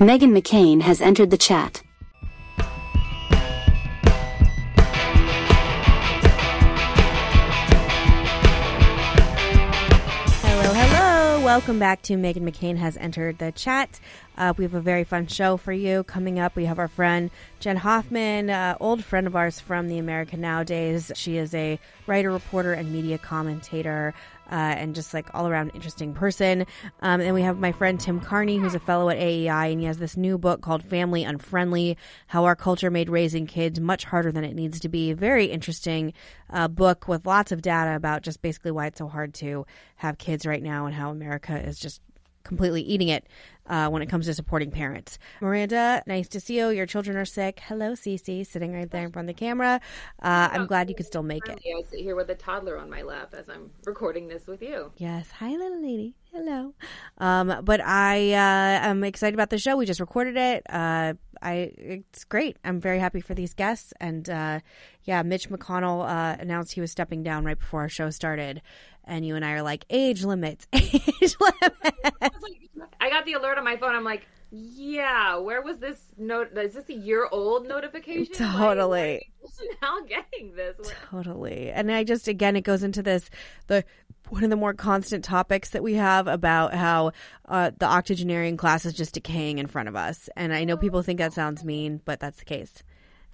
Meghan McCain has entered the chat. Hello, hello. Welcome back to Meghan McCain has entered the chat. Uh, we have a very fun show for you coming up. We have our friend Jenn Hoffman, uh, old friend of ours from the American Nowadays. She is a writer, reporter, and media commentator. Uh, and just like all around interesting person. Um, and we have my friend Tim Carney, who's a fellow at AEI, and he has this new book called Family Unfriendly How Our Culture Made Raising Kids Much Harder Than It Needs to Be. Very interesting uh, book with lots of data about just basically why it's so hard to have kids right now and how America is just completely eating it uh, when it comes to supporting parents. Miranda, nice to see you. Your children are sick. Hello, Cece, sitting right there in front of the camera. Uh, I'm glad you could still make it. I sit here with a toddler on my lap as I'm recording this with you. Yes. Hi, little lady. Hello. Um, but I uh, am excited about the show. We just recorded it. Uh, I it's great. I'm very happy for these guests. And uh, yeah, Mitch McConnell uh, announced he was stepping down right before our show started. And you and I are like, age limits, age limits. I got the alert on my phone. I'm like, yeah, where was this note? Is this a year old notification? Totally. Like, now getting this. Totally. And I just, again, it goes into this, the, one of the more constant topics that we have about how uh, the octogenarian class is just decaying in front of us. And I know people think that sounds mean, but that's the case.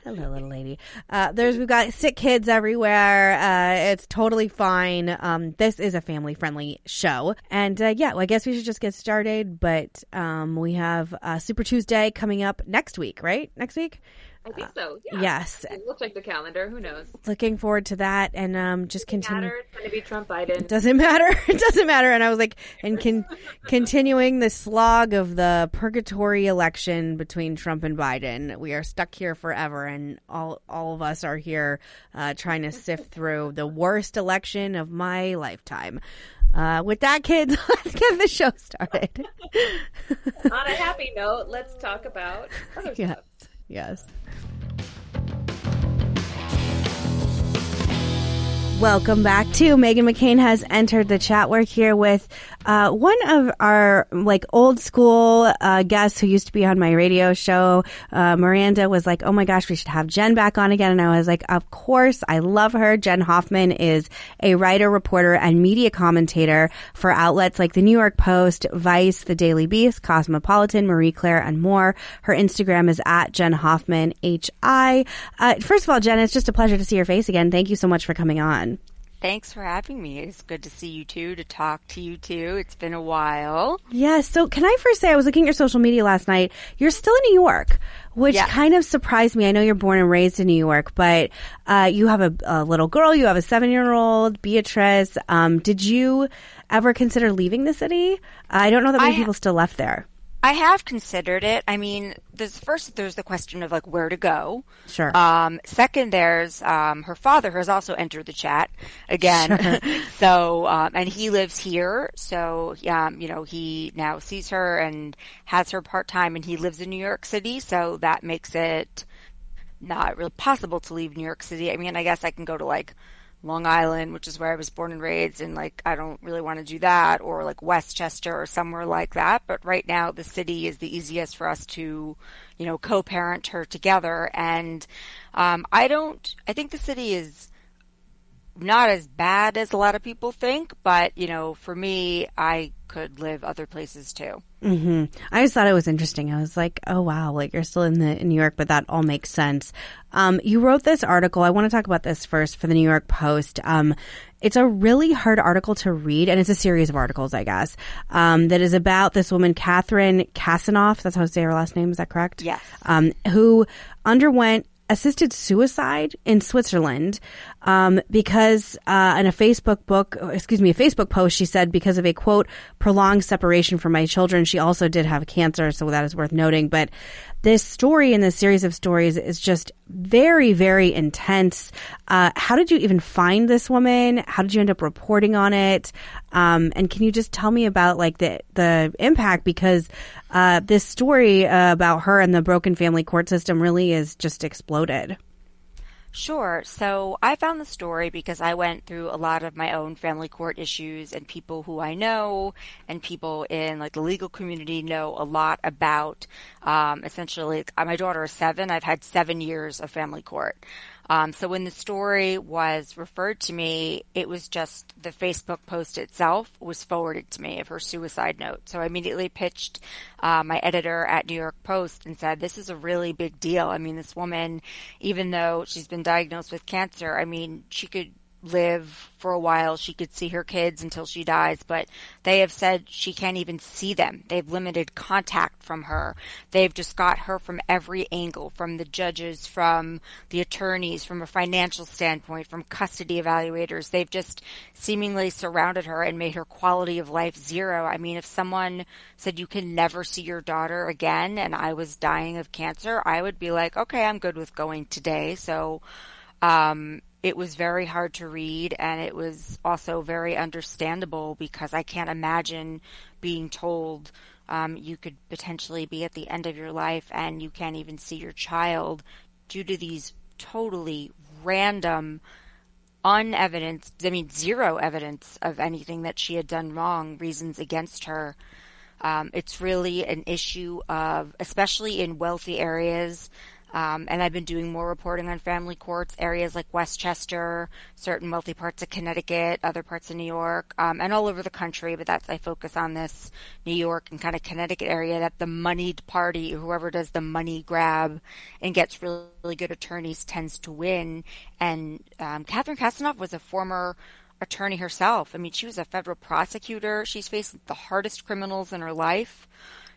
Hello, little lady. Uh, there's we've got sick kids everywhere. Uh, it's totally fine. Um, this is a family friendly show, and uh, yeah, well, I guess we should just get started. But um, we have uh, Super Tuesday coming up next week, right? Next week. I think so. Yeah. Yes. We'll check the calendar. Who knows? Looking forward to that, and um, just continue. It's going to be Trump Biden. Doesn't matter. It doesn't matter. And I was like, and con- continuing the slog of the purgatory election between Trump and Biden. We are stuck here forever, and all all of us are here uh, trying to sift through the worst election of my lifetime. Uh, with that, kids, let's get the show started. On a happy note, let's talk about other yes. stuff. Yes. Welcome back to Meghan McCain has entered the chat. We're here with uh, one of our like old school uh, guests who used to be on my radio show. Uh, Miranda was like, "Oh my gosh, we should have Jenn back on again," and I was like, "Of course, I love her." Jenn Hoffman is a writer, reporter, and media commentator for outlets like the New York Post, Vice, The Daily Beast, Cosmopolitan, Marie Claire, and more. Her Instagram is at Jenn Hoffman H I. Uh, first of all, Jenn, it's just a pleasure to see your face again. Thank you so much for coming on. Thanks for having me. It's good to see you too, to talk to you too. It's been a while. Yes. So can I first say, I was looking at your social media last night. You're still in New York, which Yeah. kind of surprised me. I know you're born and raised in New York, but uh, you have a, a little girl. You have a seven year old, Beatrice. Um, did you ever consider leaving the city? I don't know that many I people still left there. I have considered it. I mean, there's first there's the question of like where to go. Sure. Um, second, there's um, her father has also entered the chat again. so, um, and he lives here. So, um, you know, he now sees her and has her part time, and he lives in New York City. So that makes it not really possible to leave New York City. I mean, I guess I can go to like Long Island, which is where I was born and raised, and like I don't really want to do that, or like Westchester or somewhere like that. But right now, the city is the easiest for us to, you know, co-parent her together. And um, I don't. I think the city is not as bad as a lot of people think, but you know, for me, I could live other places too. hmm I just thought it was interesting. I was like, oh wow, like you're still in the in New York, but that all makes sense. Um, you wrote this article. I want to talk about this first for the New York Post. Um, it's a really hard article to read, and it's a series of articles, I guess, um, that is about this woman, Catherine Kassenoff. That's how I say her last name. Is that correct? Yes. Um, who underwent assisted suicide in Switzerland um, because uh, in a Facebook book, excuse me, a Facebook post, she said because of a quote prolonged separation from my children. She also did have cancer, so that is worth noting. But this story in this series of stories is just very, very intense. Uh, how did you even find this woman? How did you end up reporting on it? Um, and can you just tell me about like the the impact because uh, this story uh, about her and the broken family court system really is just exploded. Sure. So I found the story because I went through a lot of my own family court issues and people who I know and people in like the legal community know a lot about, um, essentially my daughter is seven. I've had seven years of family court. Um, so when the story was referred to me, it was just the Facebook post itself was forwarded to me of her suicide note. So I immediately pitched uh, my editor at New York Post and said, "This is a really big deal. I mean, this woman, even though she's been diagnosed with cancer, I mean, she could." Live for a while. She could see her kids until she dies, but they have said she can't even see them. They've limited contact from her. They've just got her from every angle, from the judges, from the attorneys, from a financial standpoint, from custody evaluators. They've just seemingly surrounded her and made her quality of life zero. I mean, if someone said you can never see your daughter again and I was dying of cancer, I would be like, okay, I'm good with going today. So, um, it was very hard to read and it was also very understandable because I can't imagine being told um, you could potentially be at the end of your life and you can't even see your child due to these totally random unevidence I mean zero evidence of anything that she had done wrong reasons against her. Um, it's really an issue of especially in wealthy areas um, and I've been doing more reporting on family courts, areas like Westchester, certain wealthy parts of Connecticut, other parts of New York, um, and all over the country. But that's I focus on this New York and kind of Connecticut area that the moneyed party, whoever does the money grab and gets really, really good attorneys, tends to win. And um, Catherine Kassenoff was a former attorney herself. I mean, she was a federal prosecutor. She's faced the hardest criminals in her life.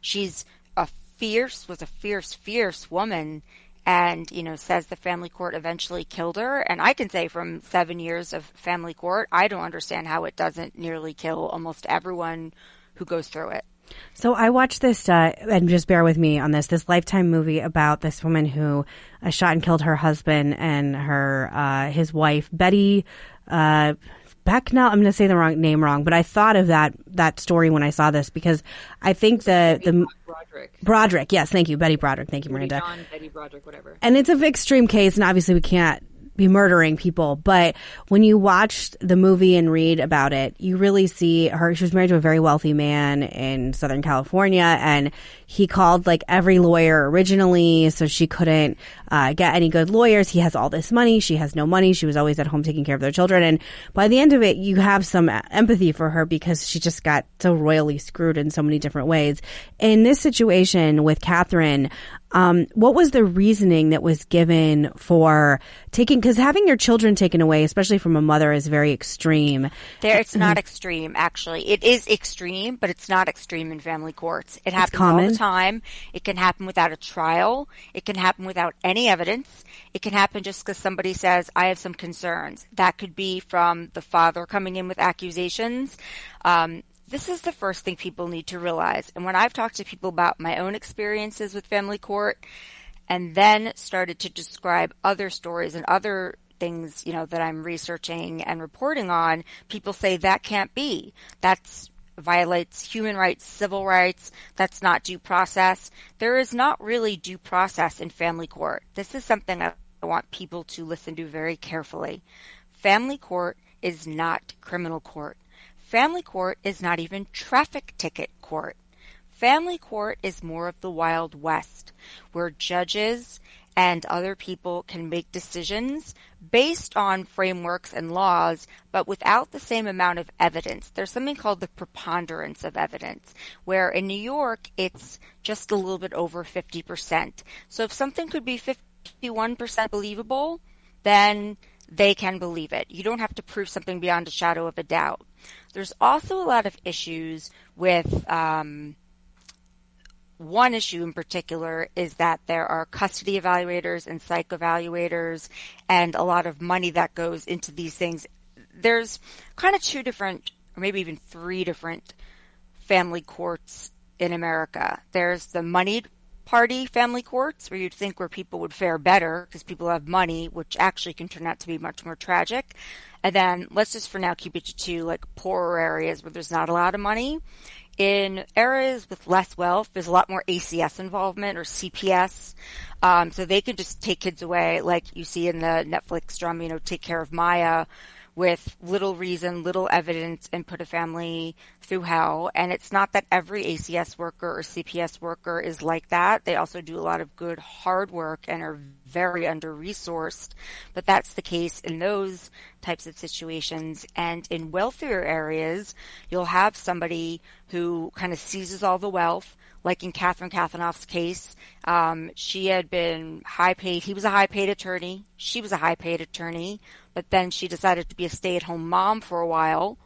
She's a fierce, was a fierce, fierce woman and, you know, says the family court eventually killed her. And I can say from seven years of family court, I don't understand how it doesn't nearly kill almost everyone who goes through it. So I watched this, uh, and just bear with me on this, this Lifetime movie about this woman who uh, shot and killed her husband and her, uh, his wife, Betty, uh, Becknell. I'm going to say the wrong name wrong, but I thought of that that story when I saw this because I think the the Broderick. Broderick. Yes, thank you, Betty Broderick. Thank you, Miranda. John, Betty Broderick, whatever. And it's a extreme case, and obviously we can't be murdering people. But when you watch the movie and read about it, you really see her. She was married to a very wealthy man in Southern California, and he called like every lawyer originally, so she couldn't uh, get any good lawyers. He has all this money. She has no money. She was always at home taking care of their children. And by the end of it, you have some empathy for her because she just got so royally screwed in so many different ways. In this situation with Catherine, um, what was the reasoning that was given for taking? Because having your children taken away, especially from a mother, is very extreme. There, it's not extreme. Actually, it is extreme, but it's not extreme in family courts. It happens all the time. It can happen without a trial. It can happen without any evidence. It can happen just because somebody says, "I have some concerns." That could be from the father coming in with accusations. Um, this is the first thing people need to realize. And when I've talked to people about my own experiences with family court and then started to describe other stories and other things, you know, that I'm researching and reporting on, people say that can't be. That's violates human rights, civil rights. That's not due process. There is not really due process in family court. This is something I want people to listen to very carefully. Family court is not criminal court. Family court is not even traffic ticket court. Family court is more of the Wild West, where judges and other people can make decisions based on frameworks and laws, but without the same amount of evidence. There's something called the preponderance of evidence, where in New York, it's just a little bit over 50%. So if something could be 51% believable, then they can believe it. You don't have to prove something beyond a shadow of a doubt. There's also a lot of issues with um, one issue in particular is that there are custody evaluators and psych evaluators and a lot of money that goes into these things. There's kind of two different, or maybe even three different family courts in America. There's the moneyed party family courts where you'd think where people would fare better because people have money, which actually can turn out to be much more tragic. And then let's just for now keep it to two like poorer areas where there's not a lot of money. In areas with less wealth, there's a lot more ACS involvement or CPS. Um, so they can just take kids away, like you see in the Netflix drama, you know, Take Care of Maya, with little reason, little evidence, and put a family through hell. And it's not that every ACS worker or CPS worker is like that. They also do a lot of good hard work and are very under resourced. But that's the case in those types of situations. And in wealthier areas, you'll have somebody who kind of seizes all the wealth like in Catherine Kassenoff's case, um, she had been high paid. He was a high paid attorney. She was a high paid attorney but then she decided to be a stay at home mom for a while.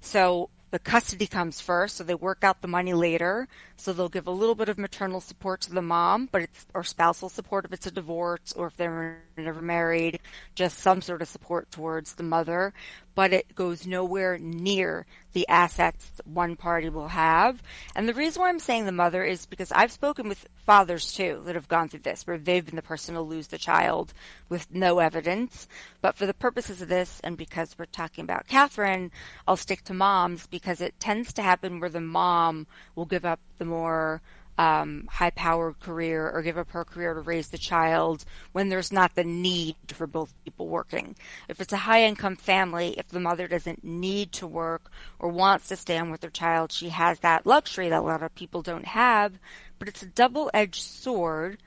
So the custody comes first, so they work out the money later. So they'll give a little bit of maternal support to the mom, but it's or spousal support if it's a divorce or if they're never married, just some sort of support towards the mother but it goes nowhere near the assets one party will have. And the reason why I'm saying the mother is because I've spoken with fathers too that have gone through this, where they've been the person to lose the child with no evidence. But for the purposes of this, and because we're talking about Catherine, I'll stick to moms because it tends to happen where the mom will give up the more um, high powered career or give up her career to raise the child when there's not the need for both people working. If it's a high income family, if the mother doesn't need to work or wants to stay on with her child, she has that luxury that a lot of people don't have. But it's a double edged sword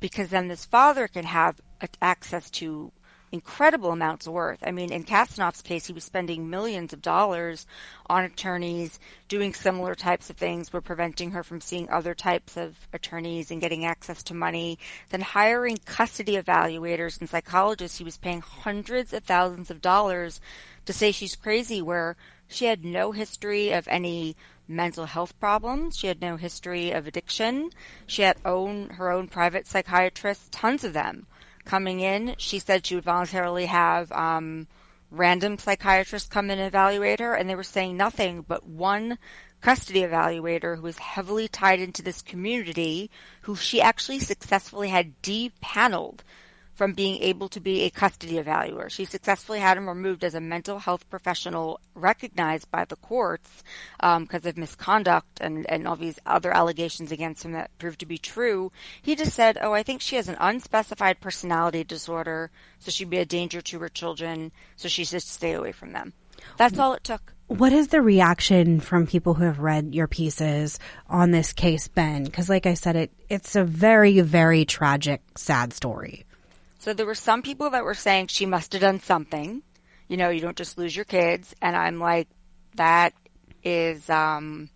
because then this father can have access to incredible amounts worth. I mean, in Kassenoff's case, he was spending millions of dollars on attorneys doing similar types of things. We're preventing her from seeing other types of attorneys and getting access to money. Then hiring custody evaluators and psychologists. He was paying hundreds of thousands of dollars to say she's crazy where she had no history of any mental health problems. She had no history of addiction. She had own her own private psychiatrists, tons of them coming in. She said she would voluntarily have um, random psychiatrists come in and evaluate her, and they were saying nothing but one custody evaluator who was heavily tied into this community, who she actually successfully had depaneled from being able to be a custody evaluator. She successfully had him removed as a mental health professional recognized by the courts because um, of misconduct and, and all these other allegations against him that proved to be true. He just said, Oh, I think she has an unspecified personality disorder, so she'd be a danger to her children, so she should stay away from them. That's all it took. What is the reaction from people who have read your pieces on this case, Ben? Because, like I said, it it's a very, very tragic, sad story. So there were some people that were saying she must have done something. You know, you don't just lose your kids. And I'm like, that is um,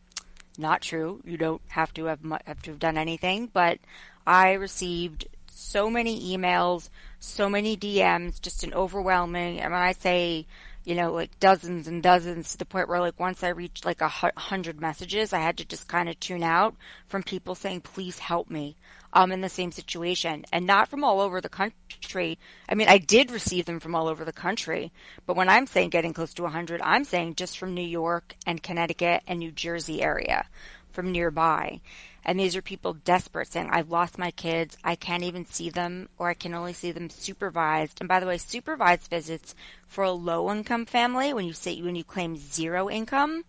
not true. You don't have to have, mu- have to have done anything. But I received so many emails, so many DMs, just an overwhelming. And when I say, you know, like dozens and dozens to the point where like once I reached like a hundred messages, I had to just kind of tune out from people saying, please help me um, in the same situation and not from all over the country. I mean, I did receive them from all over the country, but when I'm saying getting close to 100, I'm saying just from New York and Connecticut and New Jersey area from nearby. And these are people desperate saying, I've lost my kids. I can't even see them or I can only see them supervised. And by the way, supervised visits for a low income family, when you say, when you claim zero income,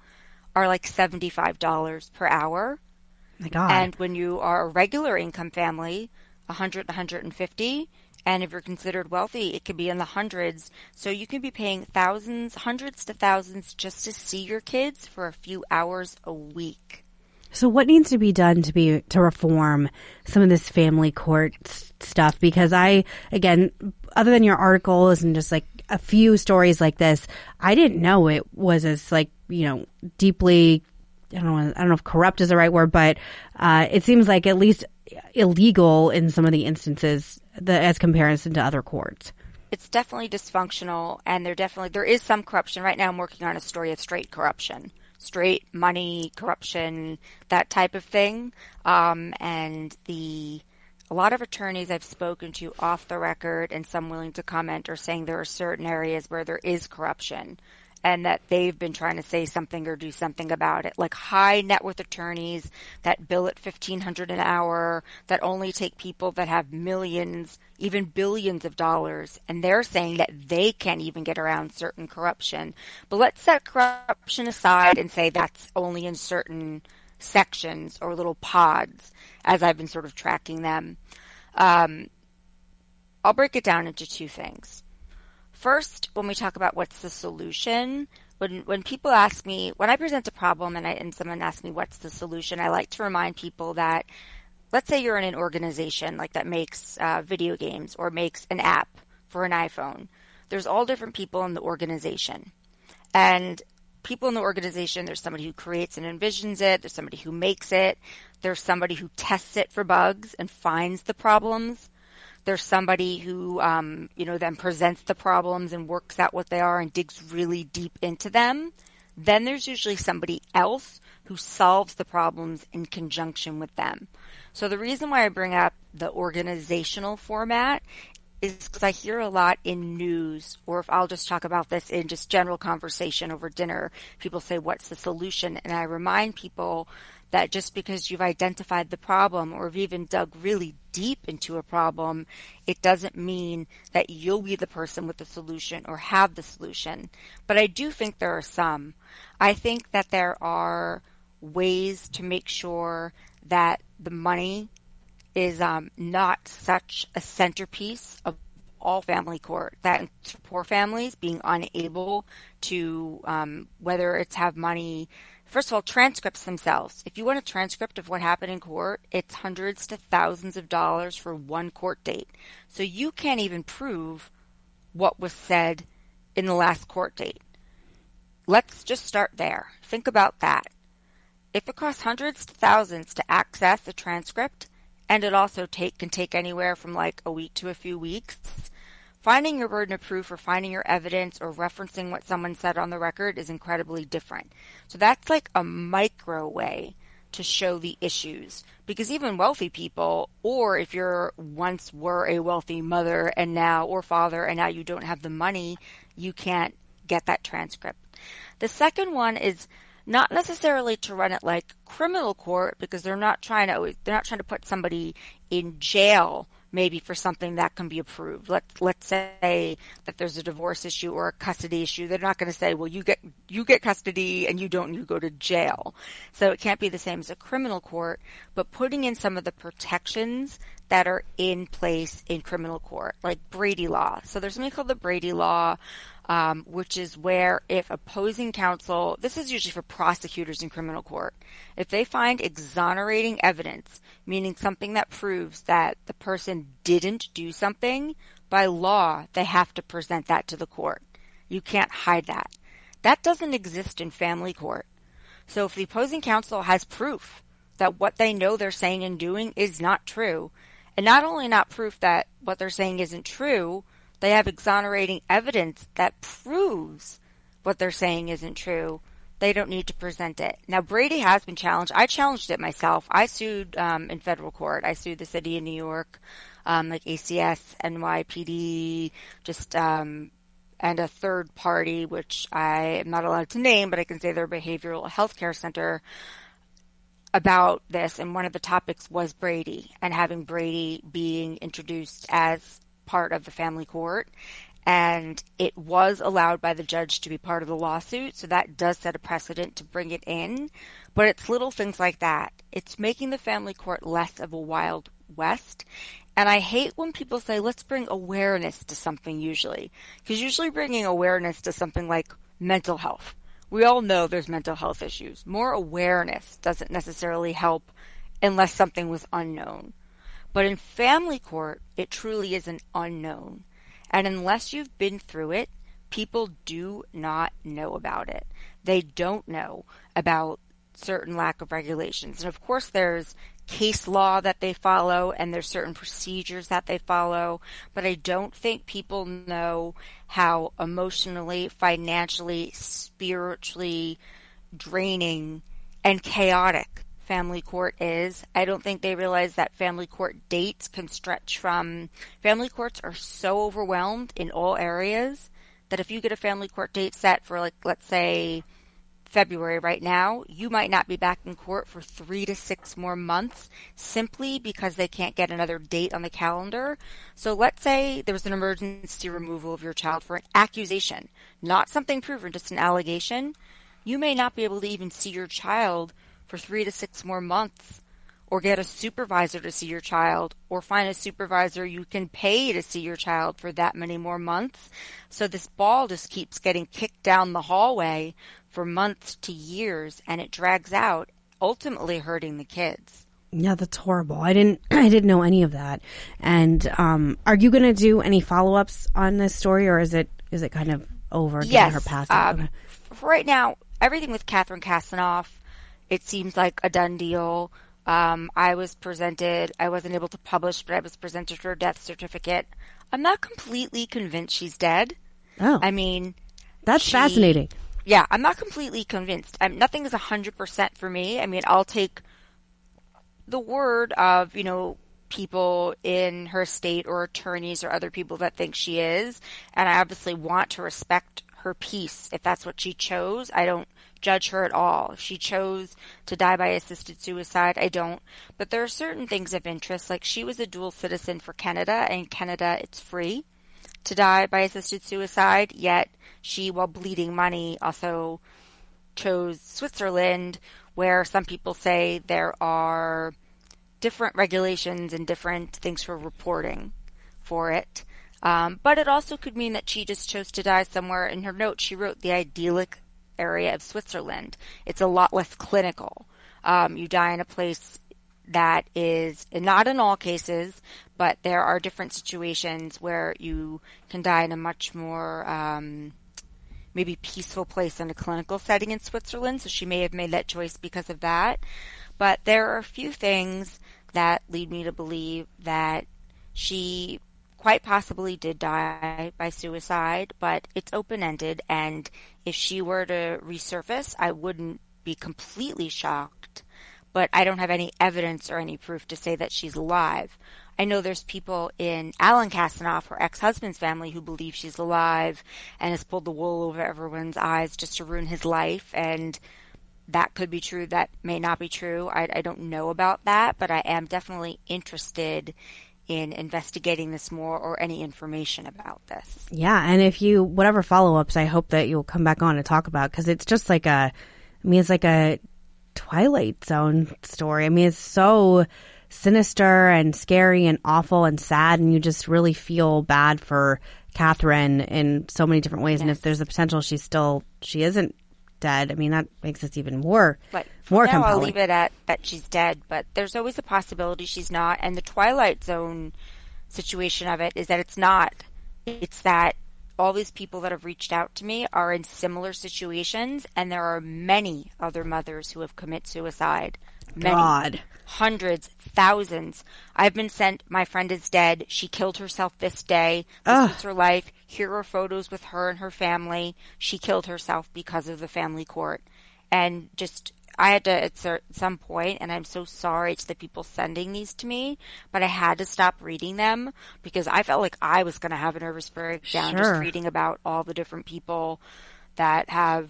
are like $75 per hour. My God. And when you are a regular income family, 100 150 and if you're considered wealthy, it could be in the hundreds. So you can be paying thousands, hundreds to thousands just to see your kids for a few hours a week. So what needs to be done to be to reform some of this family court stuff? Because I, again, other than your articles and just like a few stories like this, I didn't know it was as like you know deeply I don't know, I don't know if corrupt is the right word, but uh, it seems like at least illegal in some of the instances the, as comparison to other courts. It's definitely dysfunctional, and there definitely there is some corruption. Right now, I'm working on a story of straight corruption, straight money corruption, that type of thing. Um, and the a lot of attorneys I've spoken to off the record, and some willing to comment, are saying there are certain areas where there is corruption and that they've been trying to say something or do something about it. Like high net worth attorneys that bill at fifteen hundred an hour, that only take people that have millions, even billions of dollars, and they're saying that they can't even get around certain corruption. But let's set corruption aside and say that's only in certain sections or little pods as I've been sort of tracking them. Um, I'll break it down into two things. First, when we talk about what's the solution, when when people ask me when I present a problem and I, and someone asks me what's the solution, I like to remind people that let's say you're in an organization like that makes uh, video games or makes an app for an iPhone. There's all different people in the organization, and people in the organization. There's somebody who creates and envisions it. There's somebody who makes it. There's somebody who tests it for bugs and finds the problems there's somebody who, um, you know, then presents the problems and works out what they are and digs really deep into them. Then there's usually somebody else who solves the problems in conjunction with them. So the reason why I bring up the organizational format is because I hear a lot in news, or if I'll just talk about this in just general conversation over dinner, people say, What's the solution? And I remind people that just because you've identified the problem or have even dug really deep into a problem, it doesn't mean that you'll be the person with the solution or have the solution. But I do think there are some. I think that there are ways to make sure that the money is um, not such a centerpiece of all family court that poor families being unable to um, whether it's have money First of all, transcripts themselves. If you want a transcript of what happened in court, it's hundreds to thousands of dollars for one court date. So you can't even prove what was said in the last court date. Let's just start there. Think about that. If it costs hundreds to thousands to access a transcript, and it also take can take anywhere from like a week to a few weeks, Finding your burden of proof or finding your evidence or referencing what someone said on the record is incredibly different. So that's like a micro way to show the issues because even wealthy people or if you're once were a wealthy mother and now or father and now you don't have the money you can't get that transcript the second one is not necessarily to run it like criminal court because they're not trying to they're not trying to put somebody in jail maybe for something that can be approved. Let let's say that there's a divorce issue or a custody issue. They're not going to say, "Well, you get you get custody and you don't you go to jail." So it can't be the same as a criminal court, but putting in some of the protections that are in place in criminal court, like Brady law. So there's something called the Brady law um, which is where if opposing counsel, this is usually for prosecutors in criminal court, if they find exonerating evidence, meaning something that proves that the person didn't do something, by law, they have to present that to the court. You can't hide that. That doesn't exist in family court. So if the opposing counsel has proof that what they know they're saying and doing is not true, and not only not proof that what they're saying isn't true, they have exonerating evidence that proves what they're saying isn't true. They don't need to present it. Now, Brady has been challenged. I challenged it myself. I sued um, in federal court. I sued the city of New York, um, like ACS, NYPD, just um, and a third party, which I am not allowed to name, but I can say their behavioral health care center about this. And one of the topics was Brady and having Brady being introduced as part of the family court and it was allowed by the judge to be part of the lawsuit, so that does set a precedent to bring it in. But it's little things like that. It's making the family court less of a wild west. And I hate when people say, let's bring awareness to something usually. Because usually bringing awareness to something like mental health. We all know there's mental health issues. More awareness doesn't necessarily help unless something was unknown. But in family court, it truly is an unknown. And unless you've been through it, people do not know about it. They don't know about certain lack of regulations. And of course, there's case law that they follow and there's certain procedures that they follow, but I don't think people know how emotionally, financially, spiritually draining and chaotic family court is. I don't think they realize that family court dates can stretch from family courts are so overwhelmed in all areas that if you get a family court date set for like let's say February right now, you might not be back in court for three to six more months simply because they can't get another date on the calendar. So let's say there was an emergency removal of your child for an accusation, not something proven, just an allegation. You may not be able to even see your child for three to six more months, or get a supervisor to see your child, or find a supervisor you can pay to see your child for that many more months. So this ball just keeps getting kicked down the hallway for months to years, and it drags out, ultimately hurting the kids. Yeah, that's horrible. I didn't I didn't know any of that. And um are you going to do any follow-ups on this story or is it is it kind of over yes, her past um, it? f- right now, everything with Catherine Kassenoff, it seems like a done deal. Um, I was presented, I wasn't able to publish, but I was presented her death certificate. I'm not completely convinced she's dead. Oh, I mean, that's she- fascinating. yeah, I'm not completely convinced. I'm, nothing is 100% for me. I mean, I'll take the word of, you know, people in her state or attorneys or other people that think she is. And I obviously want to respect her peace if that's what she chose. I don't judge her at all. If she chose to die by assisted suicide, I don't. But there are certain things of interest. Like she was a dual citizen for Canada, and Canada it's free to die by assisted suicide, yet she, while bleeding money, also chose Switzerland, where some people say there are different regulations and different things for reporting for it. Um, but it also could mean that she just chose to die somewhere. In her note, she wrote the idyllic area of Switzerland. It's a lot less clinical. Um, you die in a place that is not in all cases, but there are different situations where you can die in a much more um, maybe peaceful place in a clinical setting in Switzerland. So she may have made that choice because of that. But there are a few things that lead me to believe that she quite possibly did die by suicide, but it's open ended. And if she were to resurface, I wouldn't be completely shocked. But I don't have any evidence or any proof to say that she's alive. I know there's people in Allan Kassenoff, her ex-husband's family, who believe she's alive and has pulled the wool over everyone's eyes just to ruin his life. And that could be true. That may not be true. I, I don't know about that, but I am definitely interested in investigating this more or any information about this. Yeah, and if you whatever follow-ups, I hope that you'll come back on and talk about cuz it's just like a I mean it's like a Twilight Zone story. I mean it's so sinister and scary and awful and sad and you just really feel bad for Catherine in so many different ways and if there's a potential she's still she isn't dead, I mean that makes it even more But more now compelling. I'll leave it at that she's dead, but there's always a possibility she's not. And the Twilight Zone situation of it is that it's not. It's that all these people that have reached out to me are in similar situations, and there are many other mothers who have commit suicide. Many. God. Hundreds, thousands. I've been sent, my friend is dead. She killed herself this day. This was her life. Here are photos with her and her family. She killed herself because of the family court. And just, I had to at some point, and I'm so sorry to the people sending these to me, but I had to stop reading them because I felt like I was going to have a nervous breakdown Sure. just reading about all the different people that have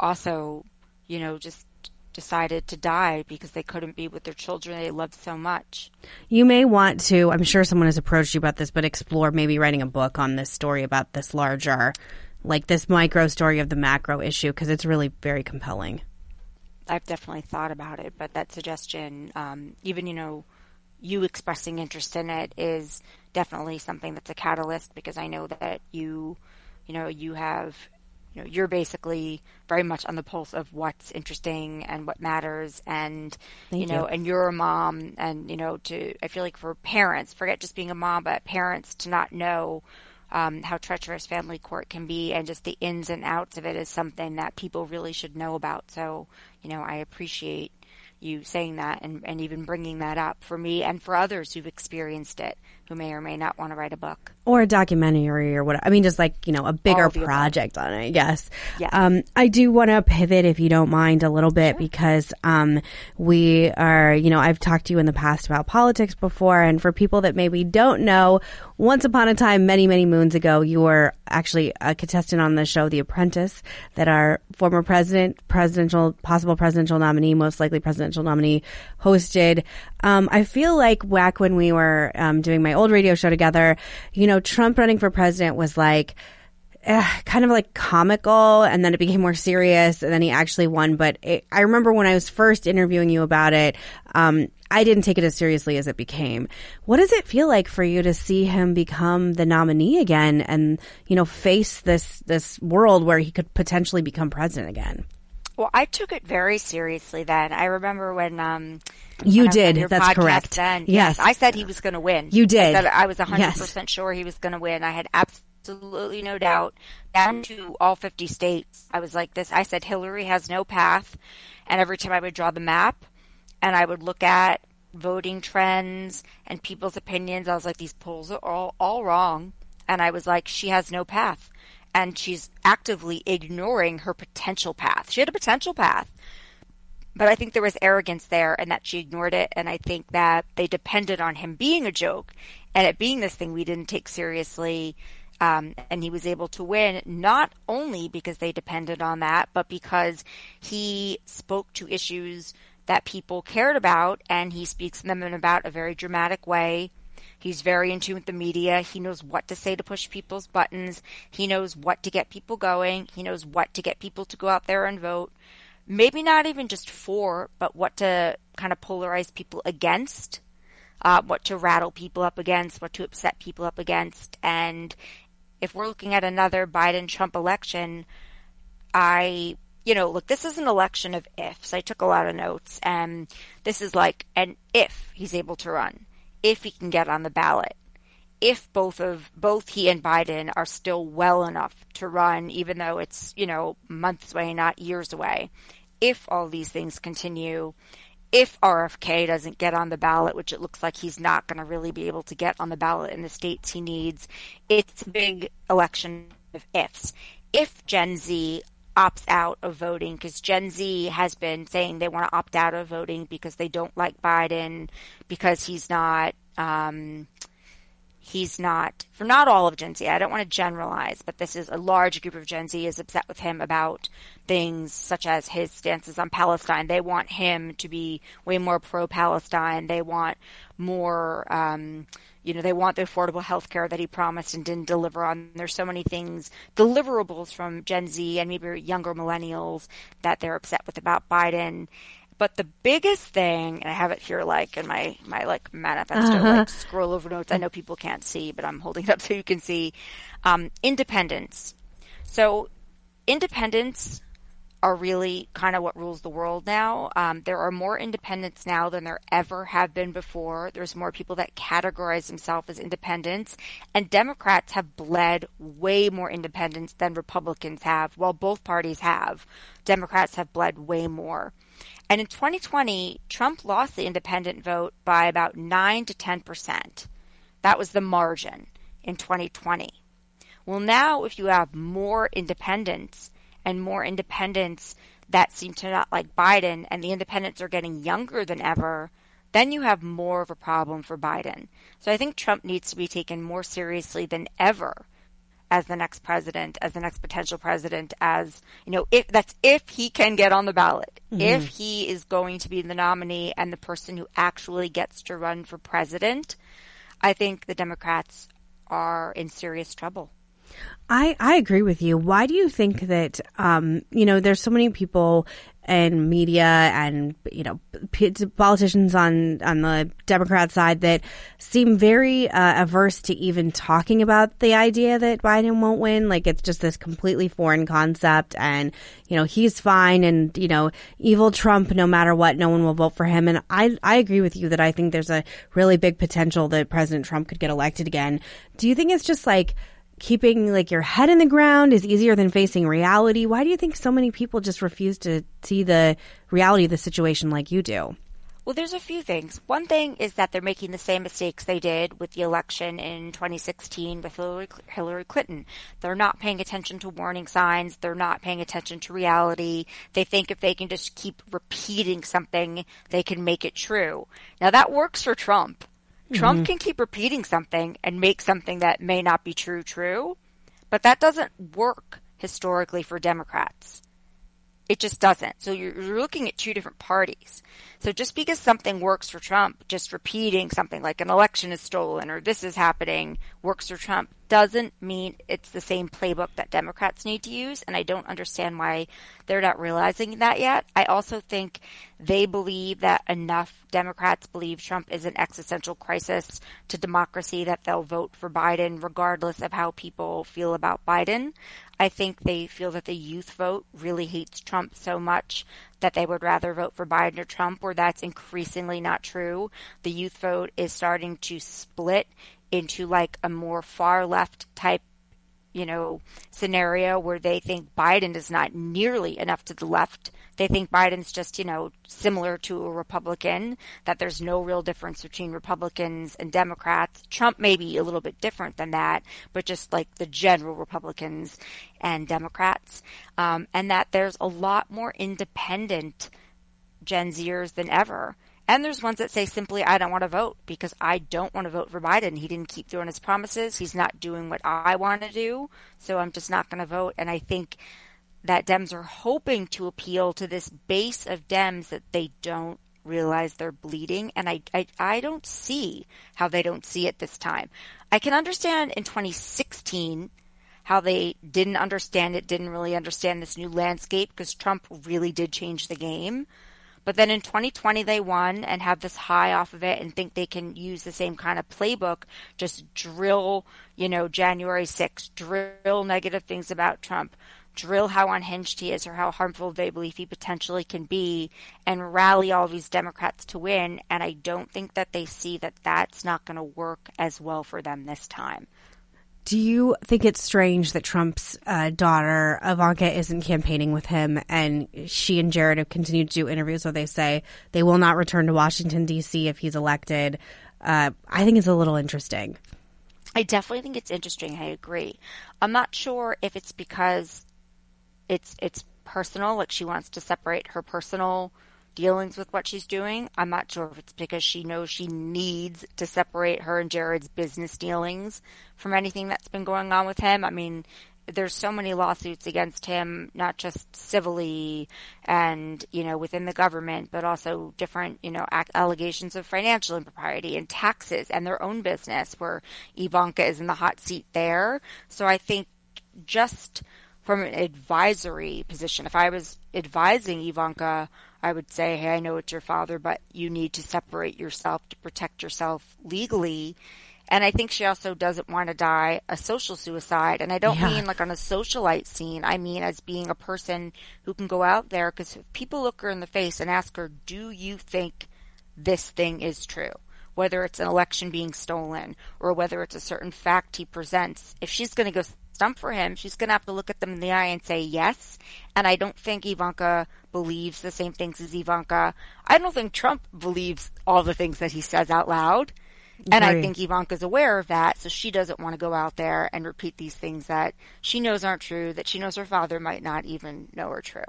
also, you know, just decided to die because they couldn't be with their children they loved so much. You may want to, I'm sure someone has approached you about this, but explore maybe writing a book on this story about this larger, like this micro story of the macro issue, because it's really very compelling. I've definitely thought about it, but that suggestion, um, even you know, you expressing interest in it is definitely something that's a catalyst because I know that you, you know, you have, you know, you're basically very much on the pulse of what's interesting and what matters, and you know, you. and you're a mom, and you know, to I feel like for parents, forget just being a mom, but parents to not know um, how treacherous family court can be and just the ins and outs of it is something that people really should know about. So, you know, I appreciate you saying that and, and even bringing that up for me and for others who've experienced it who may or may not want to write a book. Or a documentary or what I mean, just like, you know, a bigger above. project on it, yes. Yes. Um, I do want to pivot if you don't mind a little bit because, um, we are, you know, I've talked to you in the past about politics before. And for people that maybe don't know, once upon a time, many, many moons ago, you were actually a contestant on the show The Apprentice that our former president, presidential, possible presidential nominee, most likely presidential nominee hosted. Um, I feel like back when we were, um, doing my old radio show together, you know, Trump running for president was like, uh, kind of like comical and then it became more serious and then he actually won. But it, I remember when I was first interviewing you about it, um, I didn't take it as seriously as it became. What does it feel like for you to see him become the nominee again and, you know, face this, this world where he could potentially become president again? Well, I took it very seriously then. I remember when, um, you when did. That's correct. Then, yes. yes. I said he was going to win. You did. I, I was 100% yes. sure he was going to win. I had absolutely no doubt. Down to all 50 states, I was like this. I said Hillary has no path. And every time I would draw the map and I would look at voting trends and people's opinions, I was like, these polls are all, all wrong. And I was like, she has no path and she's actively ignoring her potential path. She had a potential path. But I think there was arrogance there and that she ignored it. And I think that they depended on him being a joke and it being this thing we didn't take seriously. Um, and he was able to win not only because they depended on that, but because he spoke to issues that people cared about and he speaks them in about a very dramatic way He's very in tune with the media. He knows what to say to push people's buttons. He knows what to get people going. He knows what to get people to go out there and vote. Maybe not even just for, but what to kind of polarize people against, uh, what to rattle people up against, what to upset people up against. And if we're looking at another Biden Trump election, I you know, look, this is an election of ifs. I took a lot of notes, and this is like an if he's able to run if he can get on the ballot. If both of both he and Biden are still well enough to run, even though it's you know months away, not years away. If all these things continue, if RFK doesn't get on the ballot, which it looks like he's not going to really be able to get on the ballot in the states he needs, it's a big election of ifs. If Gen Z opts out of voting because Gen Z has been saying they want to opt out of voting because they don't like Biden because he's not um, he's not for not all of Gen Z. I don't want to generalize, but this is a large group of Gen Z is upset with him about things such as his stances on Palestine. They want him to be way more pro Palestine. They want more um, you know, they want the affordable health care that he promised and didn't deliver on. There's so many things, deliverables from Gen Z and maybe younger millennials that they're upset with about Biden. But the biggest thing, and I have it here like in my, my like manifesto, uh-huh. like scroll over notes. I know people can't see, but I'm holding it up so you can see. Um, independence. So independence are really kind of what rules the world now. Um, there are more independents now than there ever have been before. There's more people that categorize themselves as independents, and Democrats have bled way more independents than Republicans have. While both parties have, Democrats have bled way more. And in 2020, Trump lost the independent vote by about 9 to 10 percent. That was the margin in 2020. Well, now if you have more independents, and more independents that seem to not like Biden and the independents are getting younger than ever, then you have more of a problem for Biden. So I think Trump needs to be taken more seriously than ever as the next president, as the next potential president, as, you know, if that's if he can get on the ballot, mm-hmm. if he is going to be the nominee and the person who actually gets to run for president, I think the Democrats are in serious trouble. I, I agree with you. Why do you think that, um, you know, there's so many people and media and, you know, politicians on, on the Democrat side that seem very uh, averse to even talking about the idea that Biden won't win. Like it's just this completely foreign concept and, you know, he's fine and, you know, evil Trump, no matter what, no one will vote for him. And I, I agree with you that I think there's a really big potential that President Trump could get elected again. Do you think it's just like, keeping like your head in the ground is easier than facing reality. Why do you think so many people just refuse to see the reality of the situation like you do? Well, there's a few things. One thing is that they're making the same mistakes they did with the election in 2016 with Hillary Clinton. They're not paying attention to warning signs. They're not paying attention to reality. They think if they can just keep repeating something, they can make it true. Now that works for Trump. Trump mm-hmm. can keep repeating something and make something that may not be true true, but that doesn't work historically for Democrats. It just doesn't. So you're, looking at two different parties. So just because something works for Trump, just repeating something like an election is stolen or this is happening works for Trump doesn't mean it's the same playbook that Democrats need to use. And I don't understand why they're not realizing that yet. I also think they believe that enough Democrats believe Trump is an existential crisis to democracy that they'll vote for Biden regardless of how people feel about Biden. I think they feel that the youth vote really hates Trump so much that they would rather vote for Biden or Trump, where that's increasingly not true. The youth vote is starting to split into like a more far left type you know, scenario where they think Biden is not nearly enough to the left. They think Biden's just, you know, similar to a Republican, that there's no real difference between Republicans and Democrats. Trump may be a little bit different than that, but just like the general Republicans and Democrats. Um, and that there's a lot more independent Gen Zers than ever. And there's ones that say simply, I don't want to vote because I don't want to vote for Biden. He didn't keep doing his promises. He's not doing what I want to do. So I'm just not going to vote. And I think that Dems are hoping to appeal to this base of Dems that they don't realize they're bleeding. And I, I, I don't see how they don't see it this time. I can understand in 2016 how they didn't understand it, didn't really understand this new landscape because Trump really did change the game. But then in 2020, they won and have this high off of it and think they can use the same kind of playbook, just drill, you know, January 6th, drill negative things about Trump, drill how unhinged he is or how harmful they believe he potentially can be, and rally all these Democrats to win. And I don't think that they see that that's not going to work as well for them this time. Do you think it's strange that Trump's uh, daughter Ivanka isn't campaigning with him, and she and Jared have continued to do interviews where they say they will not return to Washington D.C. if he's elected? Uh, I think it's a little interesting. I definitely think it's interesting. I agree. I'm not sure if it's because it's it's personal, like she wants to separate her personal dealings with what she's doing. I'm not sure if it's because she knows she needs to separate her and Jared's business dealings from anything that's been going on with him. I mean, there's so many lawsuits against him, not just civilly and, you know, within the government, but also different, you know, allegations of financial impropriety and taxes and their own business where Ivanka is in the hot seat there. So I think just from an advisory position, if I was advising Ivanka I would say, hey, I know it's your father, but you need to separate yourself to protect yourself legally. And I think she also doesn't want to die a social suicide. And I don't yeah. mean like on a socialite scene. I mean as being a person who can go out there because if people look her in the face and ask her, do you think this thing is true? Whether it's an election being stolen or whether it's a certain fact he presents, if she's going to go stump for him, she's going to have to look at them in the eye and say yes. And I don't think Ivanka believes the same things as Ivanka. I don't think Trump believes all the things that he says out loud. And I think Ivanka's aware of that, so she doesn't want to go out there and repeat these things that she knows aren't true, that she knows her father might not even know are true.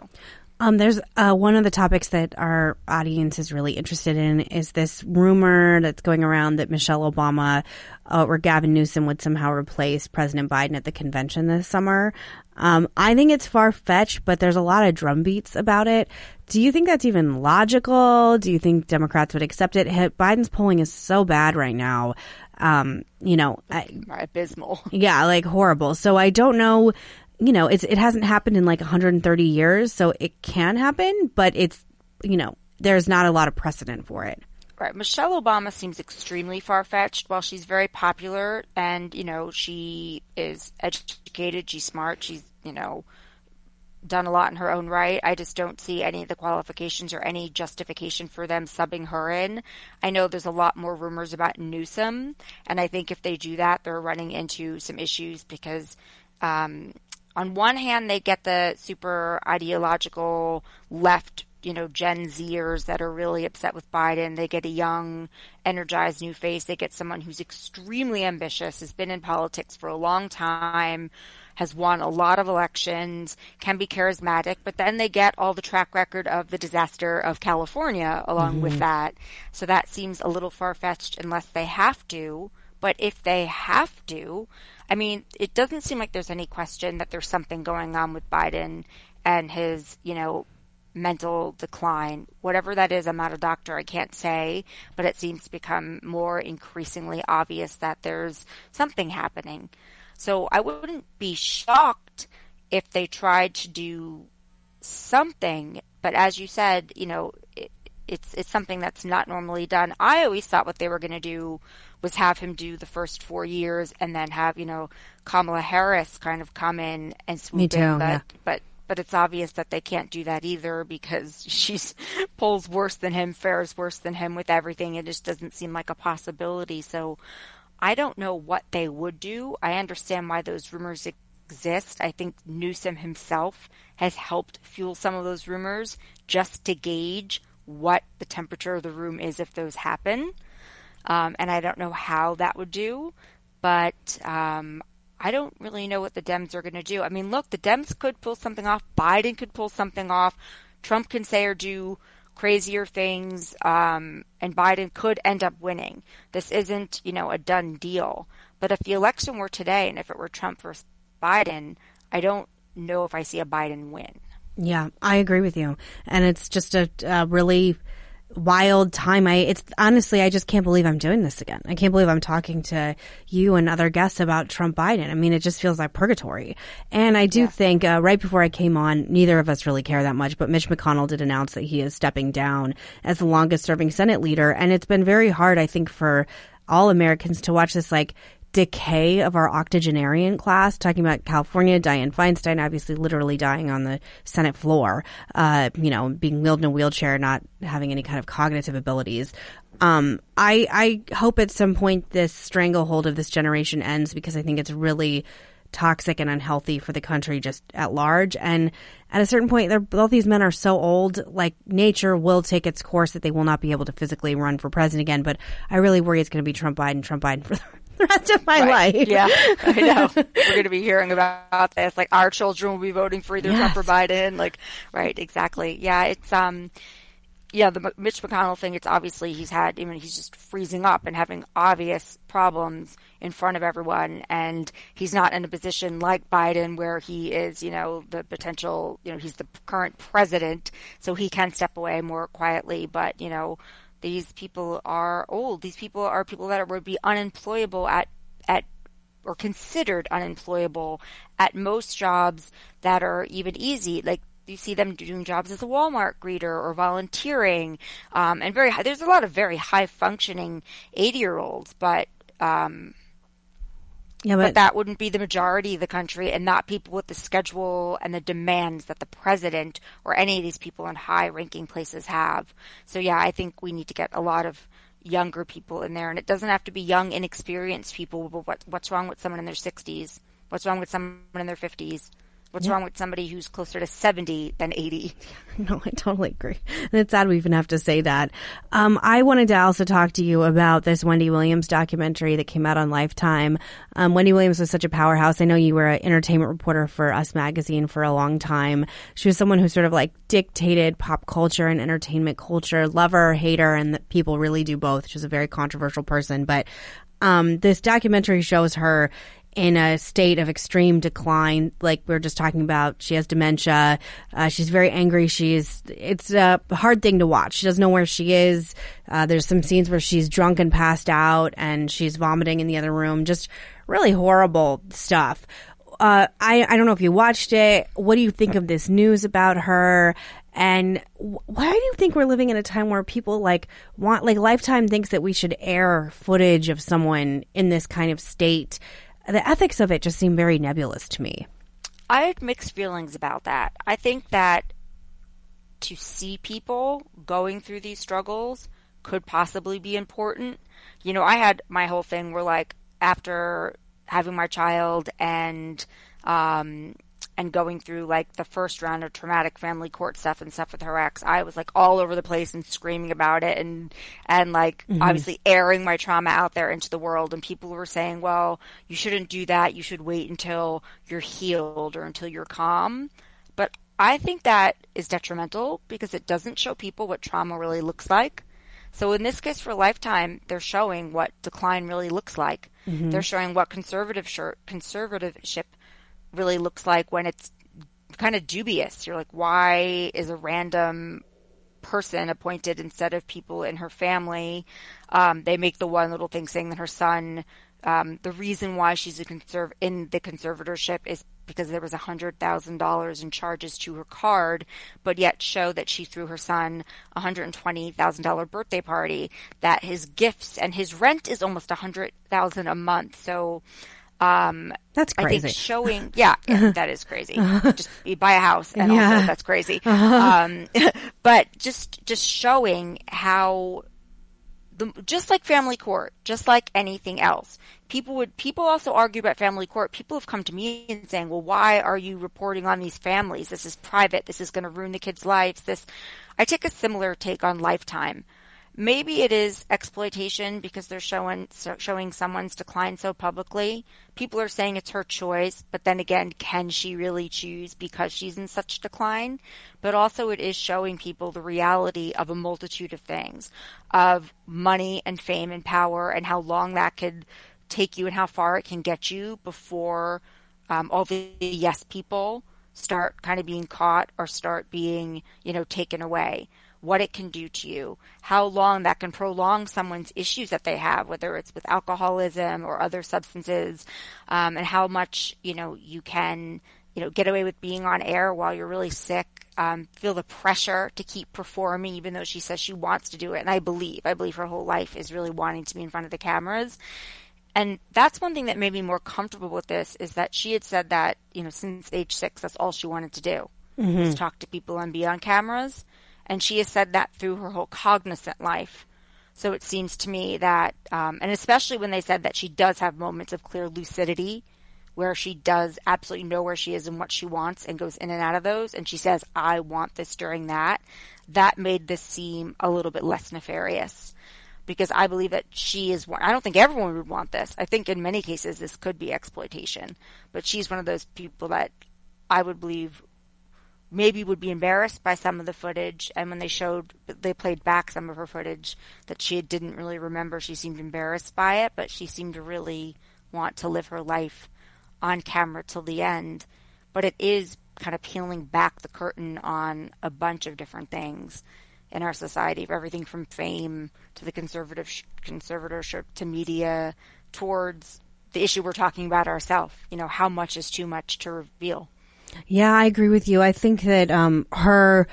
Um, there's uh, one of the topics that our audience is really interested in is this rumor that's going around that Michelle Obama uh, or Gavin Newsom would somehow replace President Biden at the convention this summer. Um, I think it's far fetched, but there's a lot of drumbeats about it. Do you think that's even logical? Do you think Democrats would accept it? Biden's polling is so bad right now. Um, you know, I, abysmal. Yeah, like horrible. So I don't know you know, it's it hasn't happened in like 130 years, so it can happen, but it's you know, there's not a lot of precedent for it. Right. Michelle Obama seems extremely far fetched. While she's very popular and, you know, she is educated, she's smart, she's, you know, done a lot in her own right. I just don't see any of the qualifications or any justification for them subbing her in. I know there's a lot more rumors about Newsom, and I think if they do that, they're running into some issues because um, on one hand, they get the super ideological left, you know, Gen Zers that are really upset with Biden. They get a young, energized new face. They get someone who's extremely ambitious, has been in politics for a long time, has won a lot of elections, can be charismatic, but then they get all the track record of the disaster of California along mm-hmm. with that. So that seems a little far fetched unless they have to. But if they have to, I mean, it doesn't seem like there's any question that there's something going on with Biden and his, you know, mental decline. Whatever that is, I'm not a doctor, I can't say, but it seems to become more increasingly obvious that there's something happening. So I wouldn't be shocked if they tried to do something. But as you said, you know, it, it's it's something that's not normally done. I always thought what they were going to do was have him do the first four years and then have you know Kamala Harris kind of come in and swoop Me too, in. But yeah. but but it's obvious that they can't do that either because she's polls worse than him, fares worse than him with everything. It just doesn't seem like a possibility. So I don't know what they would do. I understand why those rumors exist. I think Newsom himself has helped fuel some of those rumors just to gauge what the temperature of the room is if those happen. Um, and I don't know how that would do, but um, I don't really know what the Dems are going to do. I mean, look, the Dems could pull something off. Biden could pull something off. Trump can say or do crazier things, um, and Biden could end up winning. This isn't, you know, a done deal. But if the election were today, and if it were Trump versus Biden, I don't know if I see a Biden win. Yeah, I agree with you. And it's just a, a really wild time. I, it's honestly, I just can't believe I'm doing this again. I can't believe I'm talking to you and other guests about Trump Biden. I mean, it just feels like purgatory. And I do think, uh, right before I came on, neither of us really care that much, but Mitch McConnell did announce that he is stepping down as the longest serving Senate leader. And it's been very hard, I think, for all Americans to watch this, like, decay of our octogenarian class, talking about California, Dianne Feinstein obviously literally dying on the Senate floor, uh, you know, being wheeled in a wheelchair, not having any kind of cognitive abilities. Um, I, I hope at some point this stranglehold of this generation ends because I think it's really toxic and unhealthy for the country just at large. And at a certain point, both these men are so old, like nature will take its course that they will not be able to physically run for president again. But I really worry it's going to be Trump Biden, Trump Biden for the rest of my Right. life. Yeah, I know. We're going to be hearing about this. Like our children will be voting for either Trump or Biden. Like, right, exactly. Yeah, it's um, yeah, the Mitch McConnell thing. It's obviously he's had. I mean, he's just freezing up and having obvious problems in front of everyone, and he's not in a position like Biden where he is, you know, the potential. You know, he's the current president, so he can step away more quietly. But you know, these people are old. These people are people that would be unemployable at at or considered unemployable at most jobs that are even easy. Like you see them doing jobs as a Walmart greeter or volunteering, um, and very high, there's a lot of very high functioning 80 year olds, but um, Yeah, but but, that wouldn't be the majority of the country and not people with the schedule and the demands that the president or any of these people in high ranking places have. So yeah, I think we need to get a lot of younger people in there and it doesn't have to be young inexperienced people but what what's wrong with someone in their 60s? What's wrong with someone in their 50s? What's wrong with somebody who's closer to 70 than 80? no, I totally agree. And it's sad we even have to say that. Um, I wanted to also talk to you about this Wendy Williams documentary that came out on Lifetime. Um, Wendy Williams was such a powerhouse. I know you were an entertainment reporter for Us Magazine for a long time. She was someone who sort of like dictated pop culture and entertainment culture, lover, hater, and people really do both. She's a very controversial person, but um, this documentary shows her in a state of extreme decline. Like we are just talking about, she has dementia. Uh, she's very angry. She's, it's a hard thing to watch. She doesn't know where she is. Uh, there's some scenes where she's drunk and passed out and she's vomiting in the other room. Just really horrible stuff. Uh, I, I don't know if you watched it. What do you think of this news about her? And why do you think we're living in a time where people like want, like Lifetime thinks that we should air footage of someone in this kind of state? The ethics of it just seem very nebulous to me. I had mixed feelings about that. I think that to see people going through these struggles could possibly be important. You know, I had my whole thing where like after having my child and um and going through like the first round of traumatic family court stuff and stuff with her ex, I was like all over the place and screaming about it and and like mm-hmm. obviously airing my trauma out there into the world and people were saying, "Well, you shouldn't do that. You should wait until you're healed or until you're calm." But I think that is detrimental because it doesn't show people what trauma really looks like. So in this case for Lifetime, they're showing what decline really looks like. Mm-hmm. They're showing what conservative shir- conservativeship really looks like when it's kind of dubious. You're like, why is a random person appointed instead of people in her family? Um, they make the one little thing saying that her son um, the reason why she's a conserv- in the conservatorship is because there was $100,000 in charges to her card, but yet show that she threw her son a $120,000 birthday party, that his gifts and his rent is almost 100000 a month. So, um, that's crazy. I think showing, yeah, yeah that is crazy. just you buy a house and yeah. also that's crazy. Um, but just, just showing how the, just like family court, just like anything else, people would people also argue about family court. People have come to me and saying, "Well, why are you reporting on these families? This is private. This is going to ruin the kids' lives." This, I take a similar take on Lifetime. Maybe it is exploitation because they're showing showing someone's decline so publicly. People are saying it's her choice, but then again, can she really choose because she's in such decline? But also it is showing people the reality of a multitude of things, of money and fame and power and how long that could take you and how far it can get you before um, all the yes people start kind of being caught or start being, you know, taken away what it can do to you, how long that can prolong someone's issues that they have, whether it's with alcoholism or other substances, um, and how much, you know, you can, you know, get away with being on air while you're really sick, um, feel the pressure to keep performing, even though she says she wants to do it. And I believe, I believe her whole life is really wanting to be in front of the cameras. And that's one thing that made me more comfortable with this is that she had said that, you know, since age six, that's all she wanted to do mm-hmm. was talk to people and be on cameras. And she has said that through her whole cognizant life. So it seems to me that, um, and especially when they said that she does have moments of clear lucidity where she does absolutely know where she is and what she wants and goes in and out of those. And she says, I want this during that. That made this seem a little bit less nefarious because I believe that she is one. I don't think everyone would want this. I think in many cases this could be exploitation, but she's one of those people that I would believe maybe would be embarrassed by some of the footage. And when they showed, they played back some of her footage that she didn't really remember. She seemed embarrassed by it, but she seemed to really want to live her life on camera till the end. But it is kind of peeling back the curtain on a bunch of different things in our society, everything from fame to the conservative conservatorship to media towards the issue we're talking about ourselves. You know, how much is too much to reveal? Yeah, I agree with you. I think that um, her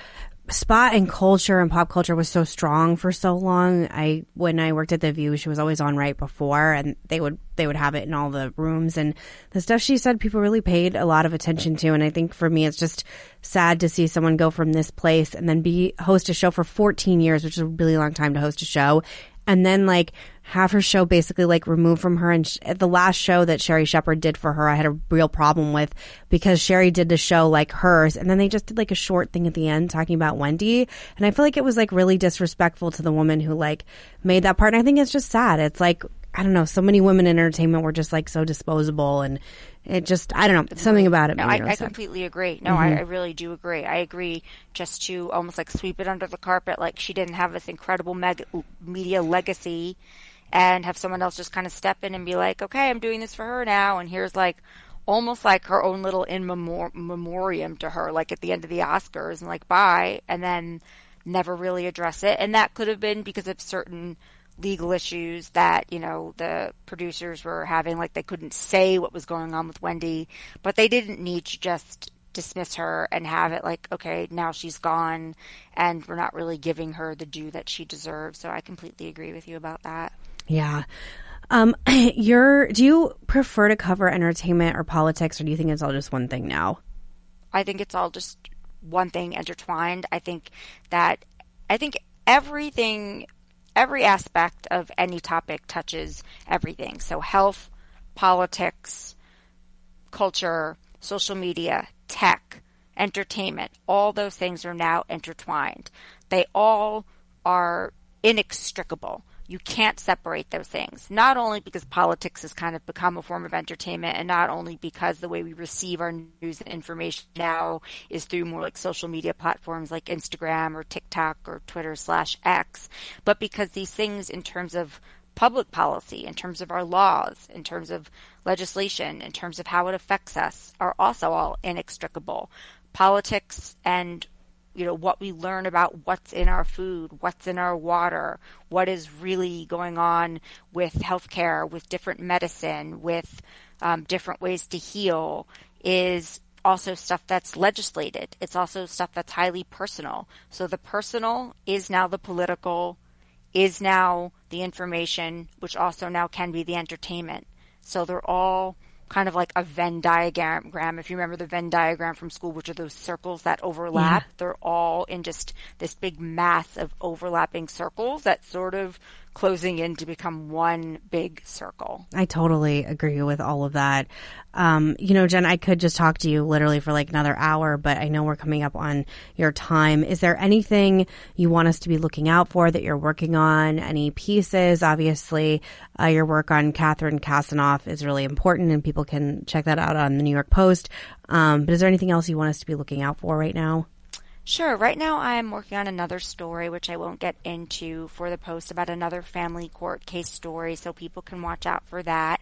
spot in culture and pop culture was so strong for so long. I when I worked at the View, she was always on right before, and they would they would have it in all the rooms. And the stuff she said, people really paid a lot of attention to. And I think for me, it's just sad to see someone go from this place and then be host a show for 14 years, which is a really long time to host a show, and then like have her show basically like removed from her. And sh- the last show that Sherri Shepherd did for her, I had a real problem with because Sherri did the show like hers, and then they just did like a short thing at the end talking about Wendy, and I feel like it was like really disrespectful to the woman who like made that part. And I think it's just sad. It's like I don't know, so many women in entertainment were just like so disposable and it just I don't know something about it. No, I, I completely agree. No, mm-hmm. I, I, really do agree. I agree. Just to almost like sweep it under the carpet, like she didn't have this incredible meg- media legacy, and have someone else just kind of step in and be like, okay, I'm doing this for her now, and here's like almost like her own little in memor- memoriam to her, like at the end of the Oscars, and like bye, and then never really address it. And that could have been because of certain legal issues that you know the producers were having like they couldn't say what was going on with Wendy but they didn't need to just dismiss her and have it like okay now she's gone and we're not really giving her the due that she deserves. So I completely agree with you about that. Yeah. Um you're do you prefer to cover entertainment or politics or do you think it's all just one thing now? I think it's all just one thing intertwined. I think that I think everything every aspect of any topic touches everything. So health, politics, culture, social media, tech, entertainment, all those things are now intertwined. They all are inextricable. You can't separate those things. Not only because politics has kind of become a form of entertainment, and not only because the way we receive our news and information now is through more like social media platforms like Instagram or TikTok or Twitter slash X, but because these things, in terms of public policy, in terms of our laws, in terms of legislation, in terms of how it affects us, are also all inextricable. Politics and you know, what we learn about what's in our food, what's in our water, what is really going on with healthcare, with different medicine, with um, different ways to heal is also stuff that's legislated. It's also stuff that's highly personal. So the personal is now the political, is now the information, which also now can be the entertainment. So they're all kind of like a Venn diagram. If you remember the Venn diagram from school, which are those circles that overlap, yeah. they're all in just this big mass of overlapping circles that sort of closing in to become one big circle. I totally agree with all of that. Um, you know, Jenn, I could just talk to you literally for like another hour, but I know we're coming up on your time. Is there anything you want us to be looking out for that you're working on? Any pieces? Obviously, uh, your work on Catherine Kassenoff is really important, and people can check that out on the New York Post. Um, but is there anything else you want us to be looking out for right now? Sure. Right now, I'm working on another story, which I won't get into for the post about another family court case story, so people can watch out for that.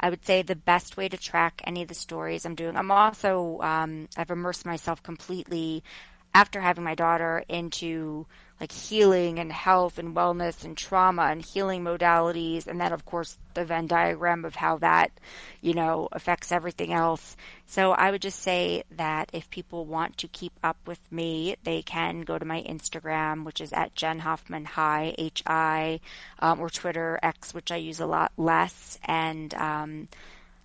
I would say the best way to track any of the stories I'm doing. I'm also um, I've immersed myself completely after having my daughter into like healing and health and wellness and trauma and healing modalities and then of course the Venn diagram of how that, you know, affects everything else. So I would just say that if people want to keep up with me, they can go to my Instagram, which is at Jenn Hoffman Hi H I, um, or Twitter X, which I use a lot less, and um,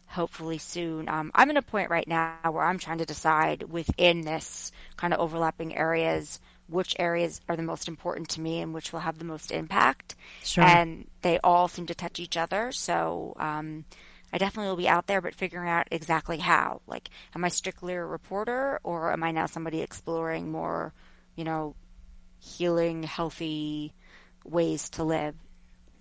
hopefully soon. Um, I'm at a point right now where I'm trying to decide within this kind of overlapping areas which areas are the most important to me and which will have the most impact. Sure. And they all seem to touch each other. So um, I definitely will be out there, but figuring out exactly how. Like, am I strictly a reporter or am I now somebody exploring more, you know, healing, healthy ways to live?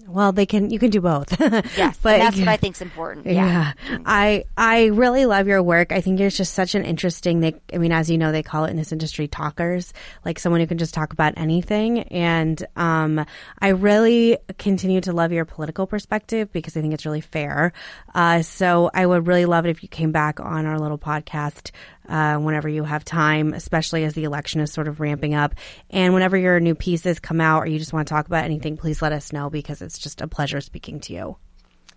Well, they can. You can do both. yes, but that's what I think is important. Yeah. yeah. I I really love your work. I think it's just such an interesting. They, I mean, as you know, they call it in this industry talkers, like someone who can just talk about anything. And um, I really continue to love your political perspective because I think it's really fair. Uh, so I would really love it if you came back on our little podcast uh, whenever you have time, especially as the election is sort of ramping up. And whenever your new pieces come out or you just want to talk about anything, please let us know because it's just a pleasure speaking to you.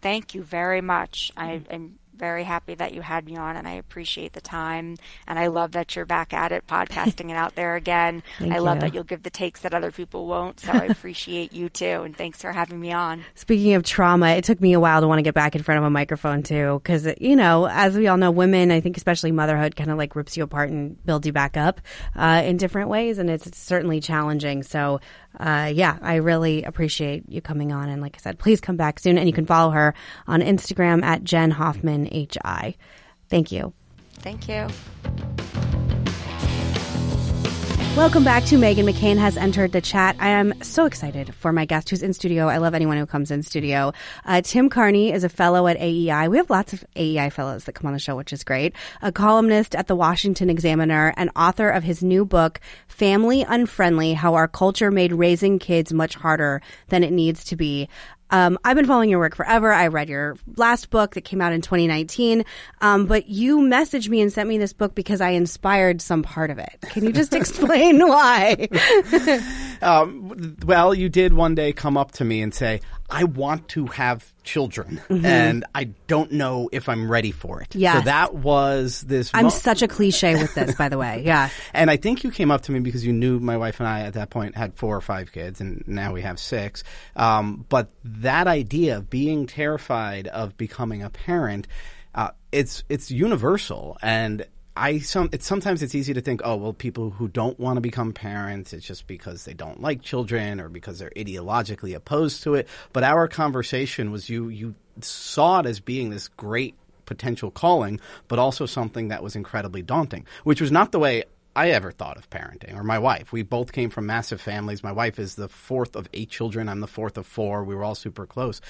Thank you very much. I am very happy that you had me on and I appreciate the time. And I love that you're back at it, podcasting it out there again. I you. love that you'll give the takes that other people won't. So I appreciate you too. And thanks for having me on. Speaking of trauma, it took me a while to want to get back in front of a microphone too. Cause, you know, as we all know, women, I think especially motherhood kind of like rips you apart and builds you back up uh, in different ways. And it's certainly challenging. So uh, yeah, I really appreciate you coming on. And like I said, please come back soon. And you can follow her on Instagram at Jenn Hoffman HI. Thank you. Thank you. Welcome back to Meghan McCain has entered the chat. I am so excited for my guest who's in studio. I love anyone who comes in studio. Uh, Tim Carney is a fellow at AEI. We have lots of AEI fellows that come on the show, which is great. A columnist at the Washington Examiner and author of his new book, Family Unfriendly, How Our Culture Made Raising Kids Much Harder Than It Needs to Be. Um, I've been following your work forever. I read your last book that came out in 2019, um, but you messaged me and sent me this book because I inspired some part of it. Can you just explain why? um, well, you did one day come up to me and say, I want to have children mm-hmm. and I don't know if I'm ready for it. Yeah. So that was this. I'm such a cliche with this, by the way. Yeah. and I think you came up to me because you knew my wife and I at that point had four or five kids and now we have six. Um, but that idea of being terrified of becoming a parent, uh, it's, it's universal and I some it's sometimes it's easy to think, oh well, people who don't want to become parents, it's just because they don't like children or because they're ideologically opposed to it. But our conversation was you you saw it as being this great potential calling, but also something that was incredibly daunting, which was not the way I ever thought of parenting, or my wife. We both came from massive families. My wife is the fourth of eight children. I'm the fourth of four. We were all super close.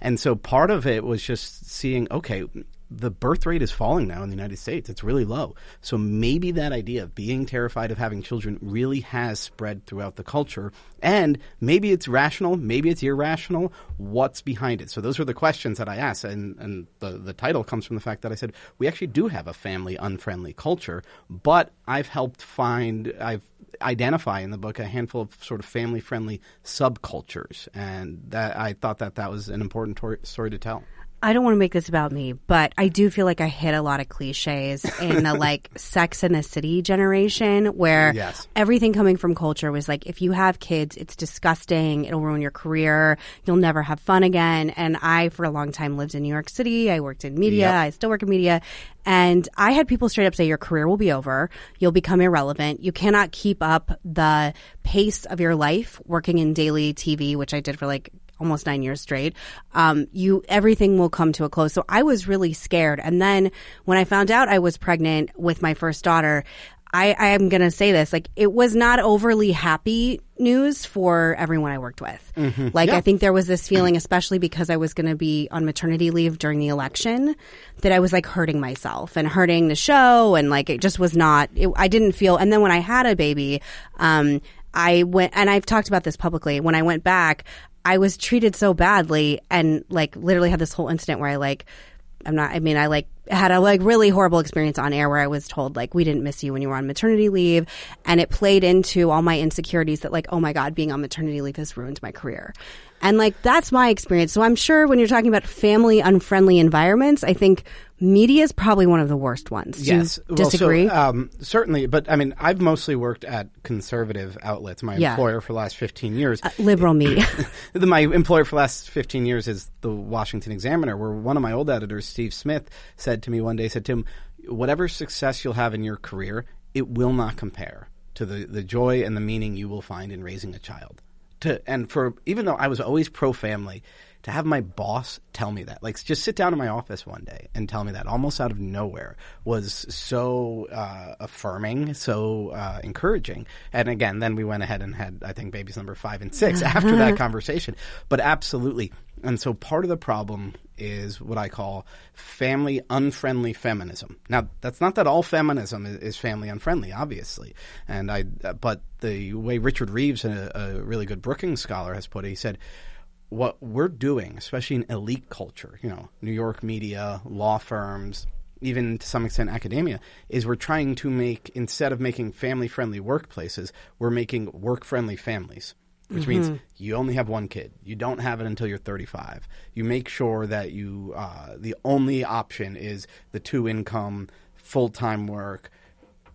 And so part of it was just seeing, okay, the birth rate is falling now in the United States. It's really low. So maybe that idea of being terrified of having children really has spread throughout the culture. And maybe it's rational, maybe it's irrational. What's behind it? So those are the questions that I asked. And, and the, the title comes from the fact that I said, we actually do have a family unfriendly culture, but I've helped find, I've identify in the book a handful of sort of family friendly subcultures, and that I thought that that was an important tor- story to tell. I don't want to make this about me, but I do feel like I hit a lot of cliches in the like Sex and the City generation where Yes. everything coming from culture was like, if you have kids, it's disgusting. It'll ruin your career. You'll never have fun again. And I, for a long time, lived in New York City. I worked in media. Yep. I still work in media. And I had people straight up say, your career will be over. You'll become irrelevant. You cannot keep up the pace of your life working in daily TV, which I did for like almost nine years straight, um, you everything will come to a close. So I was really scared. And then when I found out I was pregnant with my first daughter, I, I am going to say this like it was not overly happy news for everyone I worked with. Like I think there was this feeling, especially because I was going to be on maternity leave during the election, that I was like hurting myself and hurting the show, and like it just was not. It, I didn't feel. And then when I had a baby, um, I went and I've talked about this publicly. When I went back, I was treated so badly and like literally had this whole incident where I like I'm not I mean I like had a like really horrible experience on air where I was told like we didn't miss you when you were on maternity leave and it played into all my insecurities that like oh my god being on maternity leave has ruined my career. And like that's my experience. So I'm sure when you're talking about family unfriendly environments, I think media is probably one of the worst ones. Do Yes, Well, so, disagree? um, certainly, but I mean, I've mostly worked at conservative outlets. My Yeah. employer for the last fifteen years. Liberal media. The- my employer for the last 15 years is the Washington Examiner, where one of my old editors, Steve Smith, said to me one day, said, Tim, whatever success you'll have in your career, it will not compare to the, the joy and the meaning you will find in raising a child. To, and for, even though I was always pro family, to have my boss tell me that, like just sit down in my office one day and tell me that almost out of nowhere was so uh, affirming, so uh, encouraging. And again, then we went ahead and had, I think, babies number five and six after that conversation. But absolutely. And so part of the problem is what I call family unfriendly feminism. Now, that's not that all feminism is, family unfriendly, obviously. And I, but the way Richard Reeves, a, a really good Brookings scholar, has put it, he said, what we're doing, especially in elite culture, you know, New York media, law firms, even to some extent academia, is we're trying to make, instead of making family friendly workplaces, we're making work friendly families. Which means you only have one kid. You don't have it until you're 35. You make sure that you, uh, the only option is the two income, full time work,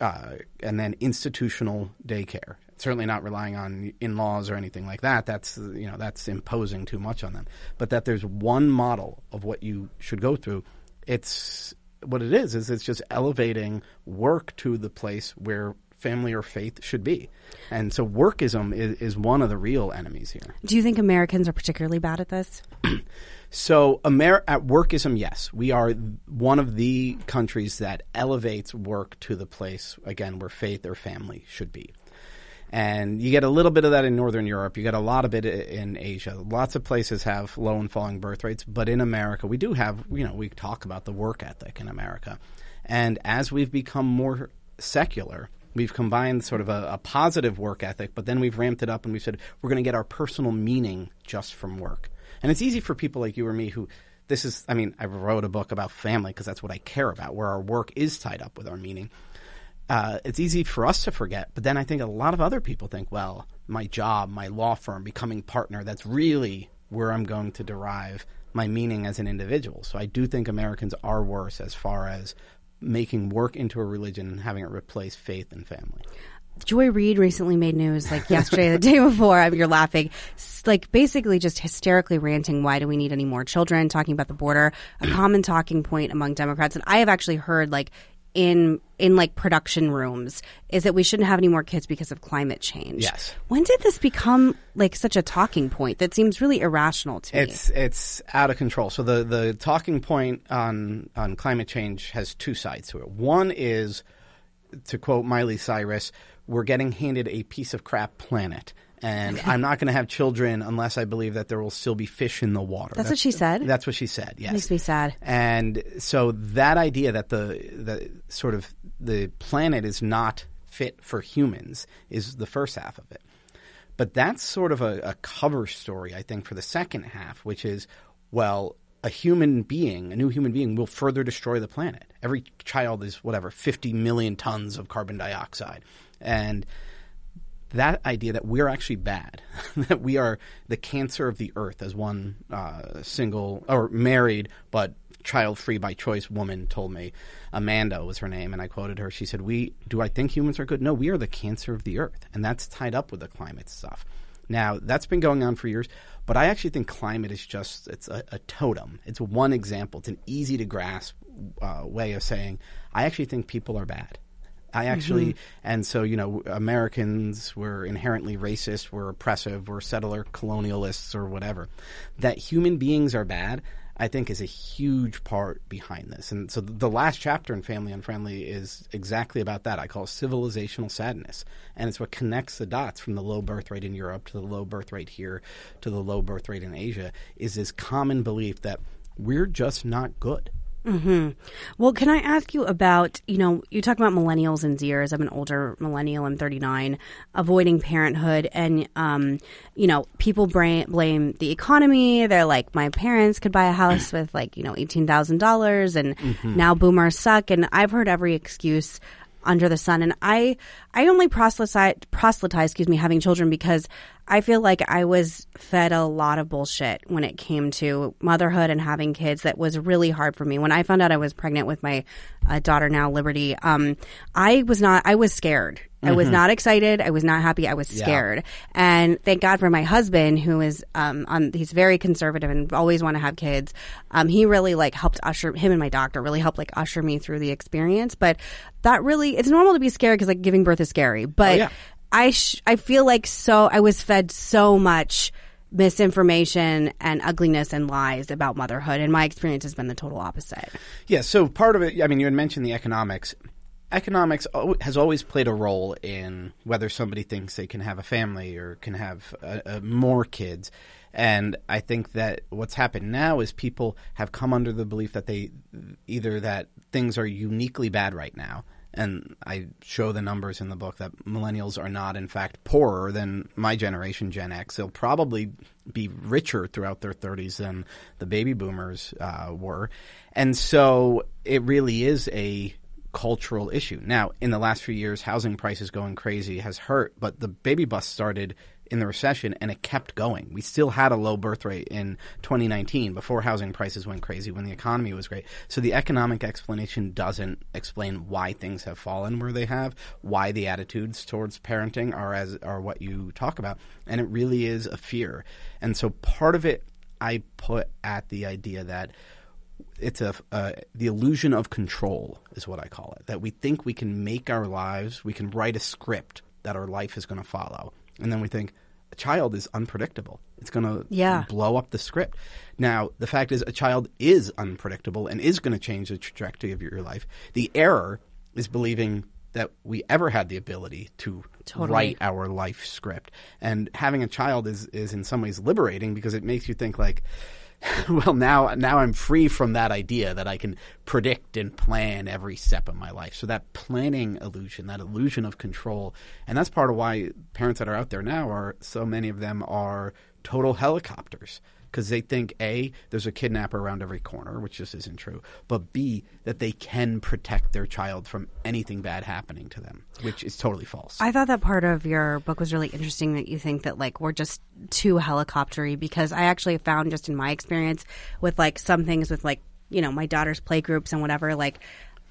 uh, and then institutional daycare. Certainly not relying on in-laws or anything like that. That's you know that's imposing too much on them. But that there's one model of what you should go through. It's what it is. Is it's just elevating work to the place where family or faith should be. And so workism is, is one of the real enemies here. Do you think Americans are particularly bad at this? So, Amer- at workism, yes, we are one of the countries that elevates work to the place again where faith or family should be. And you get a little bit of that in Northern Europe. You get a lot of it in Asia. Lots of places have low and falling birth rates, but in America, we do have, you know, we talk about the work ethic in America. And as we've become more secular, we've combined sort of a, a positive work ethic, but then we've ramped it up and we said we're going to get our personal meaning just from work. And it's easy for people like you or me who this is, I mean, I wrote a book about family because that's what I care about, where our work is tied up with our meaning. Uh, it's easy for us to forget, but then I think a lot of other people think, well, my job, my law firm, becoming partner, that's really where I'm going to derive my meaning as an individual. So I do think Americans are worse as far as making work into a religion and having it replace faith and family. Joy Reid recently made news, like yesterday, the day before. I mean, you're laughing, like basically just hysterically ranting. Why do we need any more children? Talking about the border, a common talking point among Democrats, and I have actually heard like in in like production rooms is that we shouldn't have any more kids because of climate change. Yes. When did this become like such a talking point that seems really irrational to me? It's it's out of control. So the the talking point on on climate change has two sides to it. One is to quote Miley Cyrus, we're getting handed a piece of crap planet. And I'm not going to have children unless I believe that there will still be fish in the water. That's what she said? That's what she said. Yes, Makes me sad. And so that idea that the the sort of the planet is not fit for humans is the first half of it. But that's sort of a, a cover story, I think, for the second half, which is, well, a human being, a new human being, will further destroy the planet. Every child is whatever, 50 million tons of carbon dioxide. And that idea that we're actually bad, that we are the cancer of the earth, as one uh, single or married but child free by choice woman told me. Amanda was her name, and I quoted her. She said, "We do I think humans are good? No, we are the cancer of the earth, and that's tied up with the climate stuff." Now that's been going on for years, but I actually think climate is just it's a, a totem. It's one example. It's an easy to grasp uh, way of saying I actually think people are bad. I actually, mm-hmm. and so you know, Americans were inherently racist, we're oppressive, we're settler colonialists, or whatever. That human beings are bad, I think, is a huge part behind this. And so the last chapter in Family Unfriendly is exactly about that. I call it civilizational sadness, and it's what connects the dots from the low birth rate in Europe to the low birth rate here to the low birth rate in Asia. Is this common belief that we're just not good. Well, can I ask you about, you know, you talk about millennials and Zers. I'm an older millennial. I'm 39, avoiding parenthood. And, um, you know, people bra- blame the economy. They're like, my parents could buy a house with like, you know, $18,000 and now boomers suck. And I've heard every excuse under the sun. And I, I only proselytize, proselytize, excuse me, having children because I feel like I was fed a lot of bullshit when it came to motherhood and having kids. That was really hard for me. When I found out I was pregnant with my uh, daughter now, Liberty, um, I was not, I was scared. I was not excited. I was not happy. I was scared. And thank God for my husband, who is, um, on, he's very conservative and always want to have kids. Um, he really like helped usher him and my doctor really helped like usher me through the experience. But that really, it's normal to be scared because like giving birth is scary. But yeah. I sh- I feel like so I was fed so much misinformation and ugliness and lies about motherhood, and my experience has been the total opposite. Yeah, so part of it, I mean, you had mentioned the economics. Economics has always played a role in whether somebody thinks they can have a family or can have uh uh more kids. And I think that what's happened now is people have come under the belief that they either that things are uniquely bad right now. And I show the numbers in the book that millennials are not, in fact, poorer than my generation, Gen X. They'll probably be richer throughout their 30s than the baby boomers uh, were. And so it really is a cultural issue. Now, in the last few years, housing prices going crazy has hurt, but the baby bust started in the recession and it kept going. We still had a low birth rate in 2019 before housing prices went crazy when the economy was great. So the economic explanation doesn't explain why things have fallen where they have, why the attitudes towards parenting are as are what you talk about, and it really is a fear. And so part of it I put at the idea that it's a uh, the illusion of control is what I call it. That we think we can make our lives, we can write a script that our life is going to follow, and then we think a child is unpredictable. It's going to Yeah. blow up the script. Now, the fact is, a child is unpredictable and is going to change the trajectory of your life. The error is believing that we ever had the ability to Totally. write our life script. And having a child is, is in some ways liberating because it makes you think like, well, now now I'm free from that idea that I can predict and plan every step of my life. So that planning illusion, that illusion of control, and that's part of why parents that are out there now are so many of them are total helicopters because they think a there's a kidnapper around every corner, which just isn't true, but b that they can protect their child from anything bad happening to them, which is totally false. I thought that part of your book was really interesting that you think that like we're just too helicoptery because I actually found just in my experience with like some things with like you know my daughter's playgroups and whatever like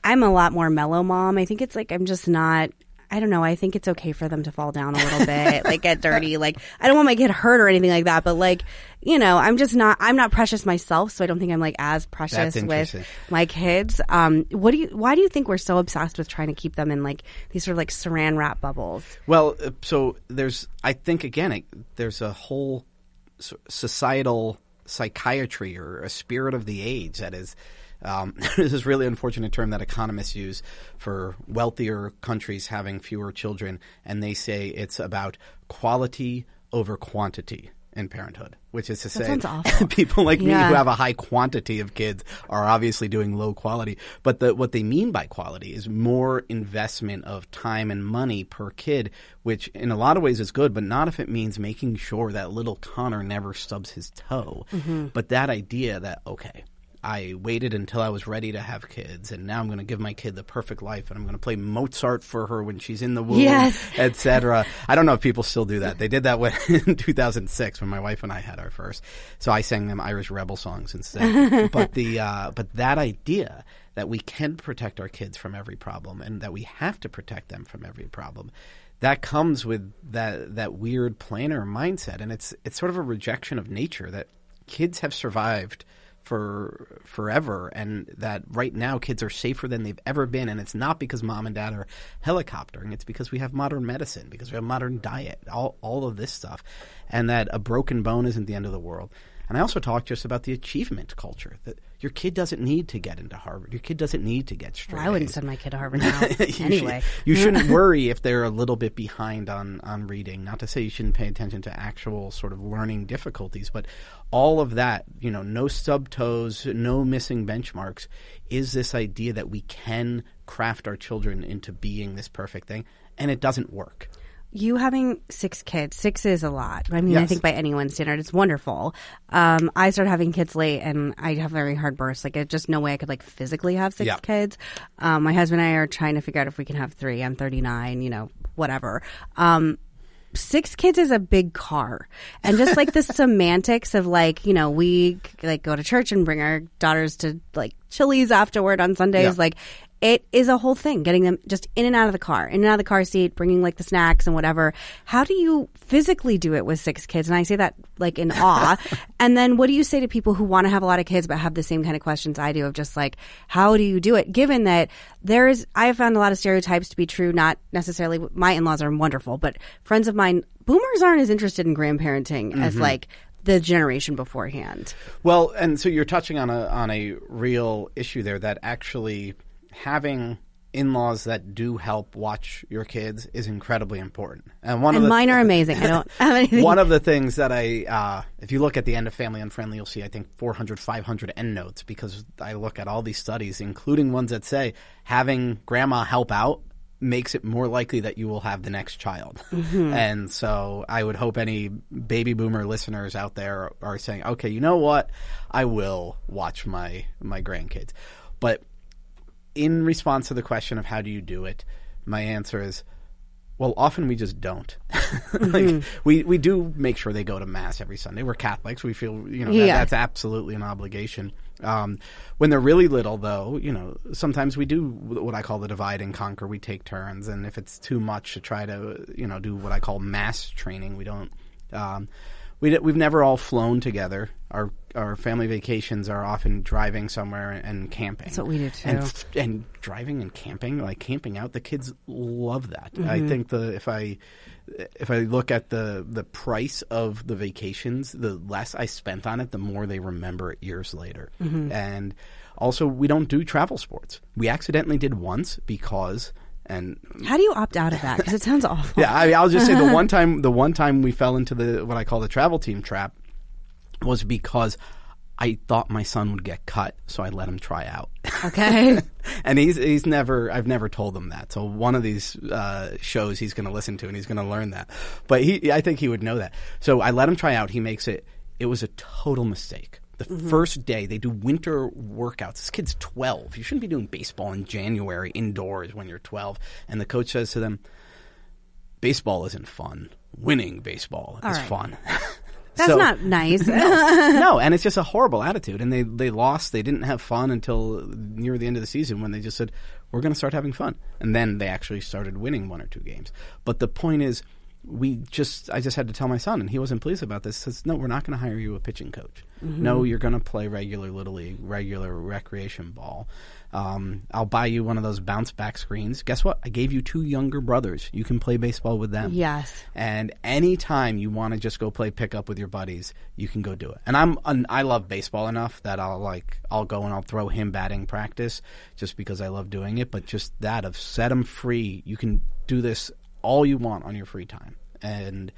I'm a lot more mellow mom. I think it's like I'm just not I don't know. I think it's okay for them to fall down a little bit, like get dirty. Like I don't want my kid hurt or anything like that, but like you know, I'm just not. I'm not precious myself, so I don't think I'm like as precious with my kids. Um, what do you? Why do you think we're so obsessed with trying to keep them in like these sort of like saran wrap bubbles? Well, uh, so there's, I think again, it, there's a whole societal psychiatry or a spirit of the age that is. Um, there's this really unfortunate term that economists use for wealthier countries having fewer children, and they say it's about quality over quantity in parenthood, which is to say, people like me who have a high quantity of kids are obviously doing low quality. But the, what they mean by quality is more investment of time and money per kid, which in a lot of ways is good, but not if it means making sure that little Connor never stubs his toe. But that idea that, okay, I waited until I was ready to have kids, and now I'm going to give my kid the perfect life, and I'm going to play Mozart for her when she's in the womb, Yes. etc. I don't know if people still do that. They did that when, in 2006 when my wife and I had our first. So I sang them Irish rebel songs instead. but the uh, but that idea that we can protect our kids from every problem, and that we have to protect them from every problem. That comes with that that weird planner mindset, and it's it's sort of a rejection of nature that kids have survived for forever and that right now kids are safer than they've ever been and it's not because mom and dad are helicoptering it's because we have modern medicine because we have modern diet all all of this stuff and that a broken bone isn't the end of the world and I also talked just about the achievement culture that your kid doesn't need to get into Harvard. Your kid doesn't need to get straight. Well, I wouldn't send my kid to Harvard now. You should- anyway. you shouldn't worry if they're a little bit behind on, on reading. Not to say you shouldn't pay attention to actual sort of learning difficulties, but all of that, you know, no stub toes, no missing benchmarks, is this idea that we can craft our children into being this perfect thing, and it doesn't work. you having six kids, six is a lot. I mean, I think by anyone's standard, it's wonderful. Um, I started having kids late, and I have very hard births. Like, it's just no way I could like physically have six Yeah. kids. Um, my husband and I are trying to figure out if we can have three. I'm 39, you know, whatever. Um, six kids is a big car and just like the semantics of like you know we like go to church and bring our daughters to like chili's afterward on sundays Yeah. like it is a whole thing getting them just in and out of the car in and out of the car seat bringing like the snacks and whatever. How do you physically do it with six kids? And i say that like in awe. And then what do you say to people who want to have a lot of kids but have the same kind of questions i do of just like how do you do it? Given that there is i have found a lot of stereotypes to be true not necessarily my in-laws are wonderful but friends of mine boomers aren't as interested in grandparenting as mm-hmm. like the generation beforehand. Well, and so you're touching on a on a real issue there that actually having in-laws that do help watch your kids is incredibly important. And one of the mine are amazing i don't have anything one of the things that I, uh, if you look at the end of Family Unfriendly, you'll see, I think, 400, 500 endnotes because I look at all these studies, including ones that say having grandma help out makes it more likely that you will have the next child. And so I would hope any baby boomer listeners out there are saying, okay, you know what? I will watch my, my grandkids. But in response to the question of how do you do it, my answer is, well, often we just don't. like we we do make sure they go to mass every Sunday. We're Catholics. We feel you know that, Yeah. that's absolutely an obligation. Um, when they're really little, though, you know, sometimes we do what I call the divide and conquer. We take turns, and if it's too much to try to you know do what I call mass training, we don't. Um, we we've never all flown together. Our our family vacations are often driving somewhere and, camping. That's what we do, too. And and driving and camping, like camping out, the kids love that. I Mm-hmm. think the if I if I look at the the price of the vacations, the less I spent on it, the more they remember it years later. Mm-hmm. And also, we don't do travel sports. We accidentally did once because. And how do you opt out of that because it sounds awful yeah, I, I'll just say the one time the one time we fell into the what I call the travel team trap was because I thought my son would get cut, so I let him try out. okay and he's he's never I've never told him that. So one of these uh, shows he's going to listen to and he's going to learn that. But he I think he would know that. So I let him try out. He makes it. It was a total mistake. The mm-hmm. first day they do winter workouts. This kid's 12. You shouldn't be doing baseball in January indoors when you're 12. And the coach says to them, "Baseball isn't fun. Winning baseball All is right. fun." that's So- not nice no, and it's just a horrible attitude. And they they lost. They didn't have fun until near the end of the season when they just said, "We're going to start having fun," and then they actually started winning one or two games. But the point is, we just I just had to tell my son, and he wasn't pleased about this. Says, "No, we're not going to hire you a pitching coach. No, you're going to play regular little league, regular recreation ball." Um, I'll buy you one of those bounce back screens. Guess what? I gave you two younger brothers. You can play baseball with them. yes And anytime you want to just go play pickup with your buddies, you can go do it. And I'm an, I love baseball enough that I'll like I'll go and I'll throw him batting practice just because I love doing it. But just that of set him free, you can do this all you want on your free time and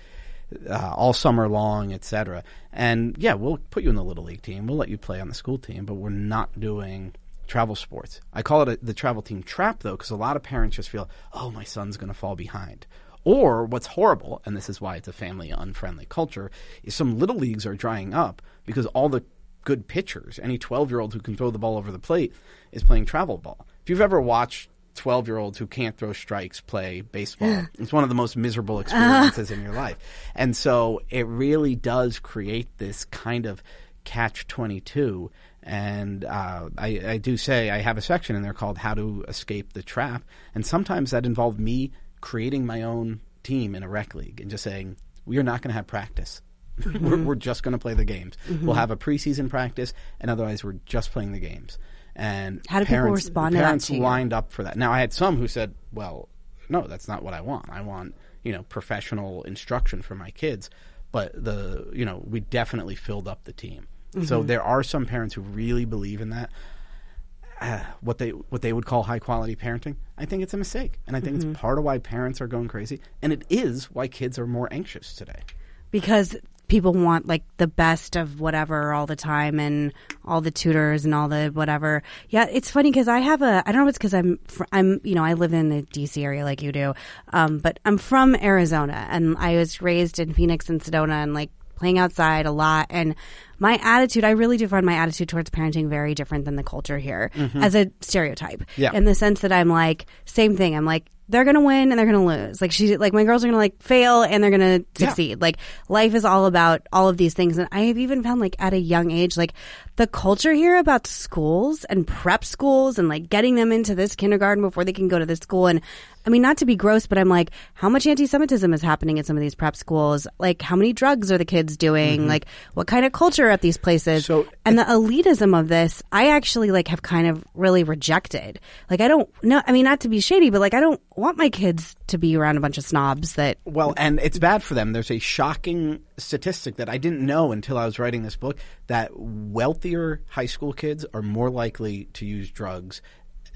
uh, all summer long, etc. And yeah, we'll put you in the little league team. We'll let you play on the school team, but we're not doing travel sports. I call it a, the travel team trap though, because a lot of parents just feel, oh, my son's going to fall behind. Or what's horrible, and this is why it's a family unfriendly culture, is some little leagues are drying up because all the good pitchers. Any 12 year old who can throw the ball over the plate is playing travel ball. If you've ever watched 12 year olds who can't throw strikes play baseball, it's one of the most miserable experiences in your life. And so it really does create this kind of catch 22. And uh, I, I do say I have a section in there called How to Escape the Trap. And sometimes that involved me creating my own team in a rec league and just saying, we are not going to have practice. we're, we're just going to play the games. We'll have a preseason practice, and otherwise, we're just playing the games. And How do people parents, respond to that parents to you? lined up for that. Now, I had some who said, "Well, no, that's not what I want. I want you know professional instruction for my kids." But the you know we definitely filled up the team. Mm-hmm. So there are some parents who really believe in that. Uh, what they what they would call high quality parenting, I think it's a mistake, and I think Mm-hmm. it's part of why parents are going crazy, and it is why kids are more anxious today. because people want like the best of whatever all the time and all the tutors and all the whatever. Yeah, it's funny because I have a I don't know if it's because I'm fr- I'm you know I live in the DC area like you do, um, but I'm from Arizona and I was raised in Phoenix and Sedona and like playing outside a lot and my attitude i really do find my attitude towards parenting very different than the culture here as a stereotype Yeah. in the sense that i'm like same thing i'm like they're gonna win and they're gonna lose. Like she like my girls are gonna like fail and they're gonna succeed. Like life is all about all of these things. And i have even found like at a young age like the culture here about schools and prep schools and like getting them into this kindergarten before they can go to this school and I mean, not to be gross, but I'm like, how much anti-Semitism is happening at some of these prep schools? Like, how many drugs are the kids doing? Mm-hmm. Like, what kind of culture are at these places? So- and the elitism of this, I actually like have kind of really rejected. Like, I don't know. I mean, not to be shady, but like, I don't want my kids to be around a bunch of snobs that. Well, and it's bad for them. There's a shocking statistic that I didn't know until I was writing this book that wealthier high school kids are more likely to use drugs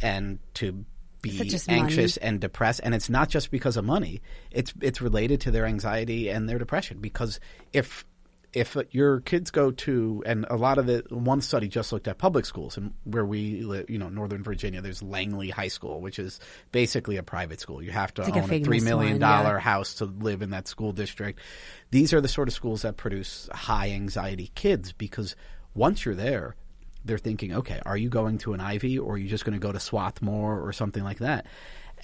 and to be Is it just anxious and depressed and it's not just because of money. It's it's related to their anxiety and their depression because if if your kids go to and a lot of the one study just looked at public schools and where we live, you know, Northern Virginia, there's Langley High School, which is basically a private school. You have to like a own a famous three million dollar yeah. house to live in that school district. These are the sort of schools that produce high anxiety kids because once you're there, they're thinking, okay, are you going to an Ivy or are you just going to go to Swarthmore or something like that?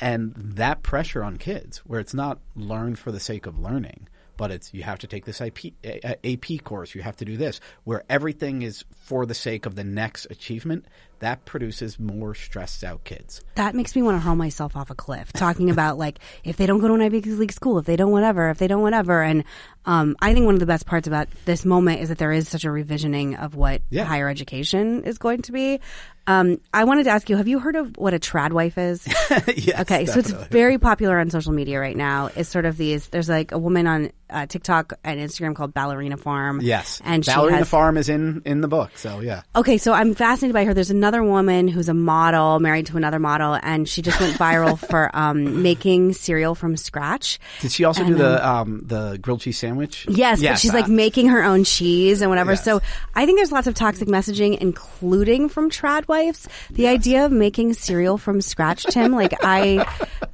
And that pressure on kids, where it's not learn for the sake of learning, but it's you have to take this IP, A- AP course, you have to do this, where everything is for the sake of the next achievement, that produces more stressed out kids. That makes me want to hurl myself off a cliff. Talking about like if they don't go to an Ivy League school, if they don't whatever, if they don't whatever, and um, I think one of the best parts about this moment is that there is such a revisioning of what Yeah. higher education is going to be. Um, I wanted to ask you: Have you heard of what a trad wife is? yes, Okay, so it's definitely. very popular on social media right now. It's sort of these. There's like a woman on uh, TikTok and Instagram called Ballerina Farm. Yes, and she Ballerina has, Farm is in in the book, so yeah. Okay, so I'm fascinated by her. There's another woman who's a model, married to another model, and she just went viral for um, making cereal from scratch. Did she also do the um, the grilled cheese sandwich? Yes, but she's like uh, making her own cheese and whatever. Yes. So I think there's lots of toxic messaging, including from trad wives. The idea of making cereal from scratch, Tim, like I,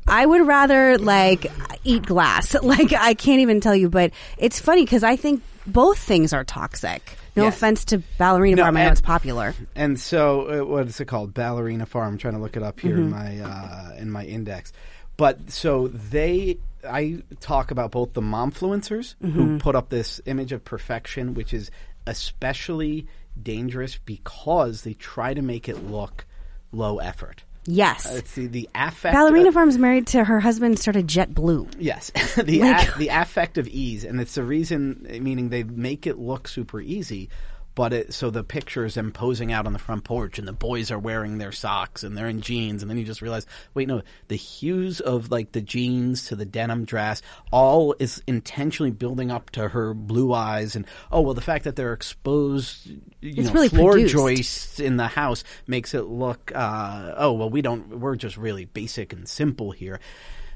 I would rather like eat glass. Like I can't even tell you, but it's funny because I think both things are toxic. No Yes. offense to Ballerina No, Farm, I know it's popular. And so, uh, what is it called? Ballerina Farm. I'm trying to look it up here in Mm-hmm. my uh, in my index. But so they, I talk about both the momfluencers Mm-hmm. who put up this image of perfection, which is especially dangerous because they try to make it look low effort. Yes. Uh, it's the, the affect. Ballerina Farm's married to her husband, started JetBlue. Yes, the Like- a- the affect of ease, and it's the reason. Meaning they make it look super easy, but it so the picture is them posing out on the front porch, and the boys are wearing their socks and they're in jeans, and then you just realize, wait, no, the hues of like the jeans to the denim dress, all is intentionally building up to her blue eyes, and oh well, the fact that they're exposed, you It's know, really floor produced. joists in the house makes it look, uh, oh well, we don't, we're just really basic and simple here.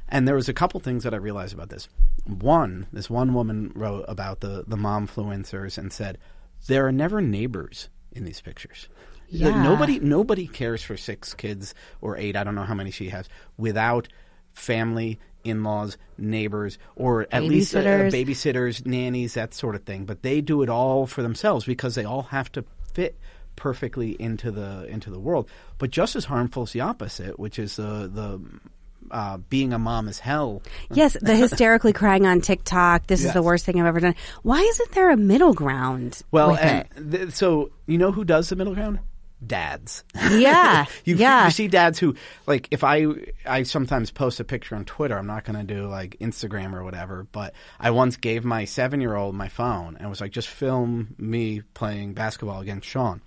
And there was a couple things that I realized about this. One, this one woman wrote about the the momfluencers and said there are never neighbors in these pictures. Yeah. Nobody nobody cares for six kids or eight. I don't know how many she has without family, in-laws, neighbors, or at least uh, Babysitters. babysitters, nannies, that sort of thing. But they do it all for themselves because they all have to fit perfectly into the into the world. But just as harmful is the opposite, which is the the uh, being a mom is hell. Yes, the hysterically crying on TikTok. This is the worst thing I've ever done. Why isn't there a middle ground? Well, and th- so you know who does the middle ground? Dads. yeah, You, yeah. you see dads who like if I I sometimes post a picture on Twitter. I'm not going to do like Instagram or whatever, but I once gave my seven year old my phone and was like, just film me playing basketball against Sean.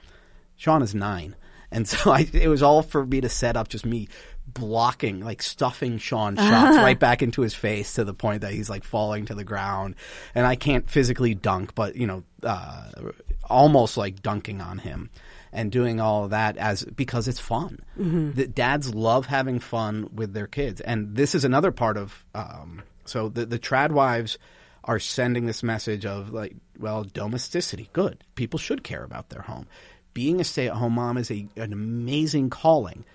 Sean is nine, and so I, it was all for me to set up just me blocking, like stuffing Sean shots right back into his face to the point that he's like falling to the ground, and I can't physically dunk, but you know, uh, almost like dunking on him and doing all of that as because it's fun. The dads love having fun with their kids, and this is another part of. Um, so the the trad wives are sending this message of like, well, domesticity, good. People should care about their home. Being a stay at home mom is a an amazing calling,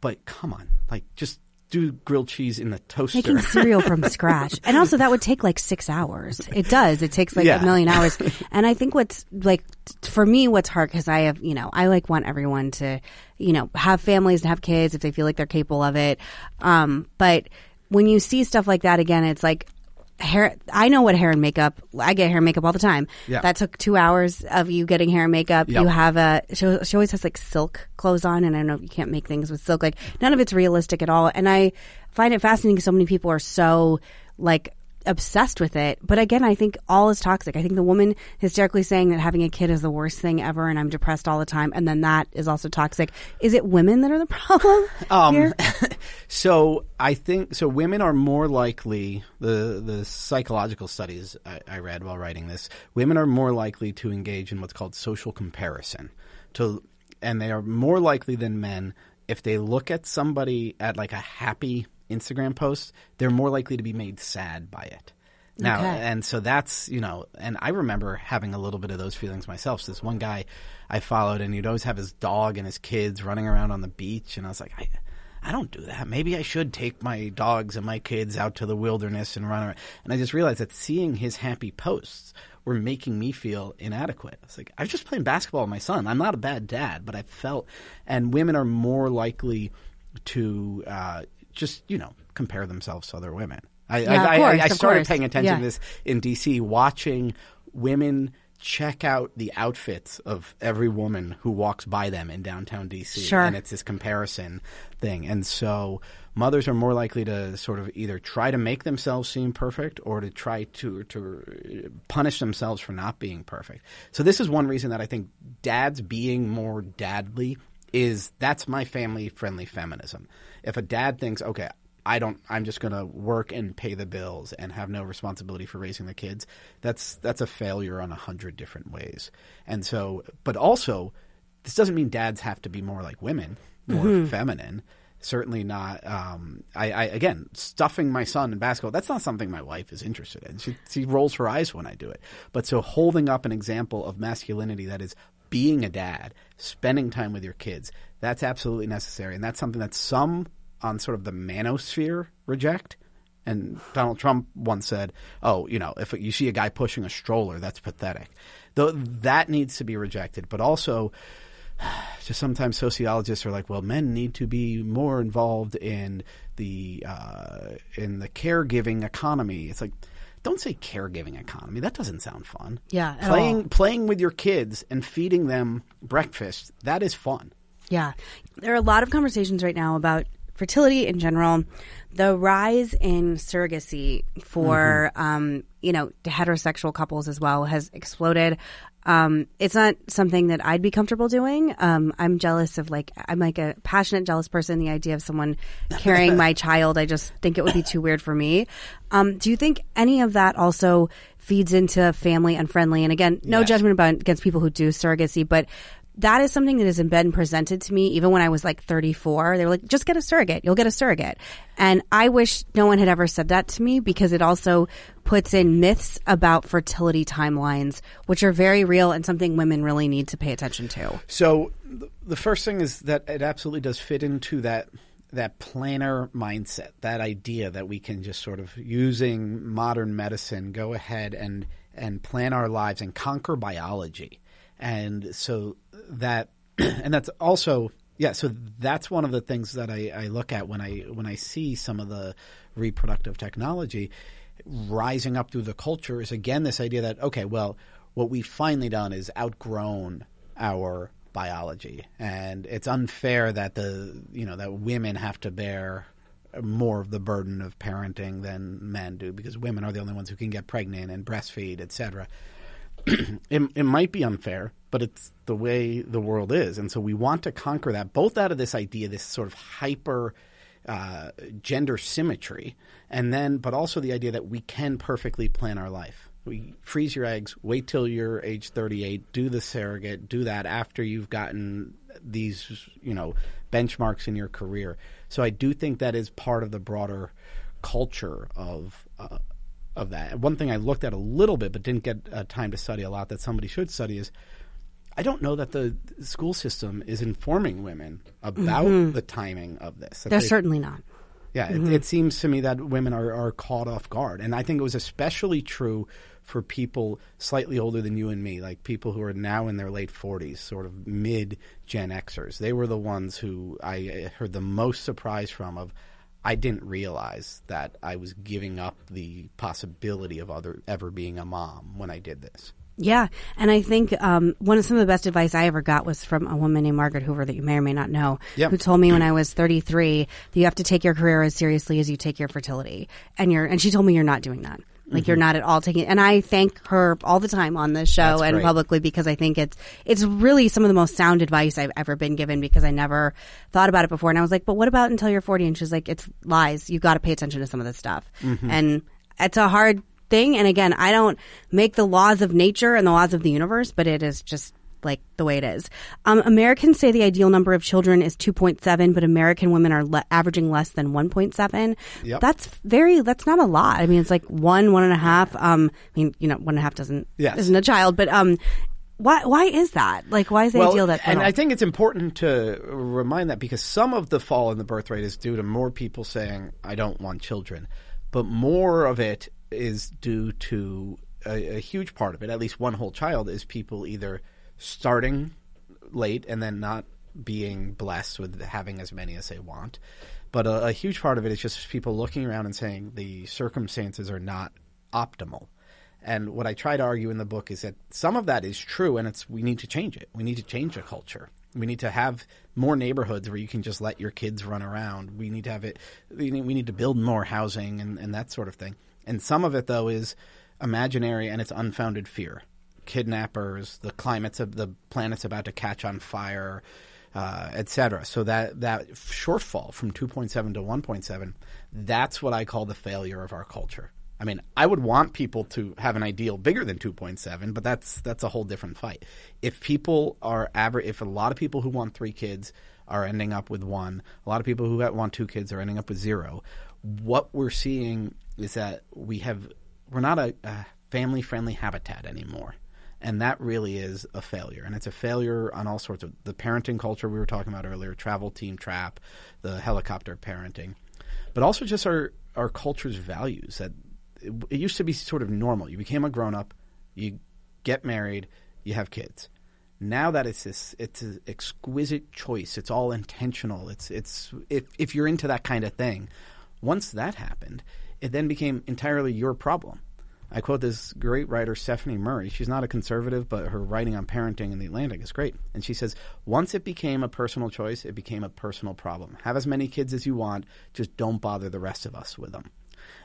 but come on, like just do grilled cheese in the toaster. Making cereal from scratch. And also that would take like six hours. It does. It takes like Yeah. a million hours. And I think what's like, for me, what's hard, cause I have, you know, I like want everyone to, you know, have families and have kids if they feel like they're capable of it. Um, but when you see stuff like that again, it's like, hair I know what hair and makeup I get hair and makeup all the time. Yeah. That took two hours of you getting hair and makeup. Yep. You have a she, she always has like silk clothes on and I know you can't make things with silk. Like none of it's realistic at all. And I find it fascinating so many people are so like obsessed with it. But again, I think all is toxic. I think the woman hysterically saying that having a kid is the worst thing ever and I'm depressed all the time and then that is also toxic. Is it women that are the problem um, here? So I think so. Women are more likely the the psychological studies I, I read while writing this. Women are more likely to engage in what's called social comparison. To and they are more likely than men if they look at somebody at like a happy Instagram posts, they're more likely to be made sad by it. Now, Okay. and so that's, you know, and I remember having a little bit of those feelings myself. So this one guy I followed and he'd always have his dog and his kids running around on the beach. And I was like, I, I don't do that. Maybe I should take my dogs and my kids out to the wilderness and run around. And I just realized that seeing his happy posts were making me feel inadequate. I was like, I was just playing basketball with my son. I'm not a bad dad, but I felt, and women are more likely to, uh, just, you know, compare themselves to other women. I, Yeah, I, of I, I started course. paying attention Yeah. to this in DC, watching women check out the outfits of every woman who walks by them in downtown DC. Sure. And it's this comparison thing. And so mothers are more likely to sort of either try to make themselves seem perfect or to try to to punish themselves for not being perfect. So this is one reason that I think dads being more dadly is that's my family friendly feminism. If a dad thinks, okay, I don't. I'm just going to work and pay the bills and have no responsibility for raising the kids. That's that's a failure on a hundred different ways. And so, but also, this doesn't mean dads have to be more like women, more feminine. Certainly not. Um, I, I again stuffing my son in basketball. That's not something my wife is interested in. She she rolls her eyes when I do it. But so holding up an example of masculinity that is being a dad, spending time with your kids, that's absolutely necessary. And that's something that some on sort of the manosphere reject. And Donald Trump once said, "Oh, you know, if you see a guy pushing a stroller, that's pathetic." Though that needs to be rejected, but also just sometimes sociologists are like, well, men need to be more involved in the uh, in the caregiving economy. It's like, don't say caregiving economy. That doesn't sound fun. Yeah, playing all. playing with your kids and feeding them breakfast that is fun. Yeah. There are a lot of conversations right now about fertility in general, the rise in surrogacy for, um, you know, heterosexual couples as well has exploded. Um, it's not something that I'd be comfortable doing. Um, I'm jealous of like, I'm like a passionate, jealous person. The idea of someone carrying my child, I just think it would be too weird for me. Um, do you think any of that also feeds into family unfriendly? And again, no judgment about against people who do surrogacy, but that is something that has been presented to me even when I was like 34. They were like, just get a surrogate. You'll get a surrogate. And I wish no one had ever said that to me because it also puts in myths about fertility timelines, which are very real and something women really need to pay attention to. So the first thing is that it absolutely does fit into that that planner mindset, that idea that we can just sort of using modern medicine go ahead and and plan our lives and conquer biology. and so that and that's also yeah. So that's one of the things that I, I look at when I when I see some of the reproductive technology rising up through the culture is again this idea that okay, well, what we've finally done is outgrown our biology, and it's unfair that the you know that women have to bear more of the burden of parenting than men do because women are the only ones who can get pregnant and breastfeed, etc. it, it might be unfair, but it's the way the world is, and so we want to conquer that both out of this idea, this sort of hyper uh, gender symmetry, and then but also the idea that we can perfectly plan our life. We freeze your eggs, wait till you're age 38, do the surrogate, do that after you've gotten these, you know, benchmarks in your career. So I do think that is part of the broader culture of uh, of that. One thing I looked at a little bit, but didn't get uh, time to study a lot that somebody should study is. I don't know that the school system is informing women about the timing of this. They're they- certainly not. yeah, it, it seems to me that women are, are caught off guard. And I think it was especially true for people slightly older than you and me, like people who are now in their late 40s, sort of mid Gen Xers. They were the ones who I heard the most surprise from of I didn't realize that I was giving up the possibility of other ever being a mom when I did this. Yeah, and I think um, one of some of the best advice I ever got was from a woman named Margaret Hoover that you may or may not know, Yep. who told me when I was 33 that you have to take your career as seriously as you take your fertility, and you're and she told me you're not doing that. Like you're mm-hmm. not at all taking, and I thank her all the time on this show That's and great. publicly because I think it's it's really some of the most sound advice I've ever been given because I never thought about it before, and I was like, but what about until you're 40? And she's like, it's lies. You got to pay attention to some of this stuff, mm-hmm. and it's a hard thing. And again, I don't make the laws of nature and the laws of the universe, but it is just like the way it is. Um, Americans say the ideal number of children is 2.7, but American women are le- averaging less than 1.7. Yep. That's very, that's not a lot. I mean, it's like one, one and a half. Um, I mean, you know, one and a half doesn't, Yes. isn't a child, but, um, why, why is that? Like, why is the ideal that and? I think it's important to remind that because some of the fall in the birth rate is due to more people saying, I don't want children. But more of it is due to a, a huge part of it, at least one whole child, is people either starting late and then not being blessed with having as many as they want. But a, a huge part of it is just people looking around and saying the circumstances are not optimal. And what I try to argue in the book is that some of that is true, and it's we need to change it. We need to change the culture. We need to have more neighborhoods where you can just let your kids run around. We need to have it. We need, we need to build more housing and, and that sort of thing. And some of it though is imaginary and it's unfounded fear. Kidnappers, the climate's of the planet's about to catch on fire, uh, et cetera. So that that shortfall from 2.7 to 1.7, that's what I call the failure of our culture. I mean, I would want people to have an ideal bigger than 2.7, but that's that's a whole different fight. If people are average, if a lot of people who want three kids are ending up with one, a lot of people who want two kids are ending up with zero. What we're seeing is that we have we're not a, a family friendly habitat anymore. And that really is a failure. And it's a failure on all sorts of the parenting culture we were talking about earlier, travel team trap, the helicopter parenting, but also just our, our culture's values that it, it used to be sort of normal. You became a grown up, you get married, you have kids. Now that it's this, it's an exquisite choice. It's all intentional. It's it's if if you're into that kind of thing, once that happened, it then became entirely your problem. I quote this great writer, Stephanie Murray. She's not a conservative, but her writing on parenting in the Atlantic is great. And she says, once it became a personal choice, it became a personal problem. Have as many kids as you want, just don't bother the rest of us with them.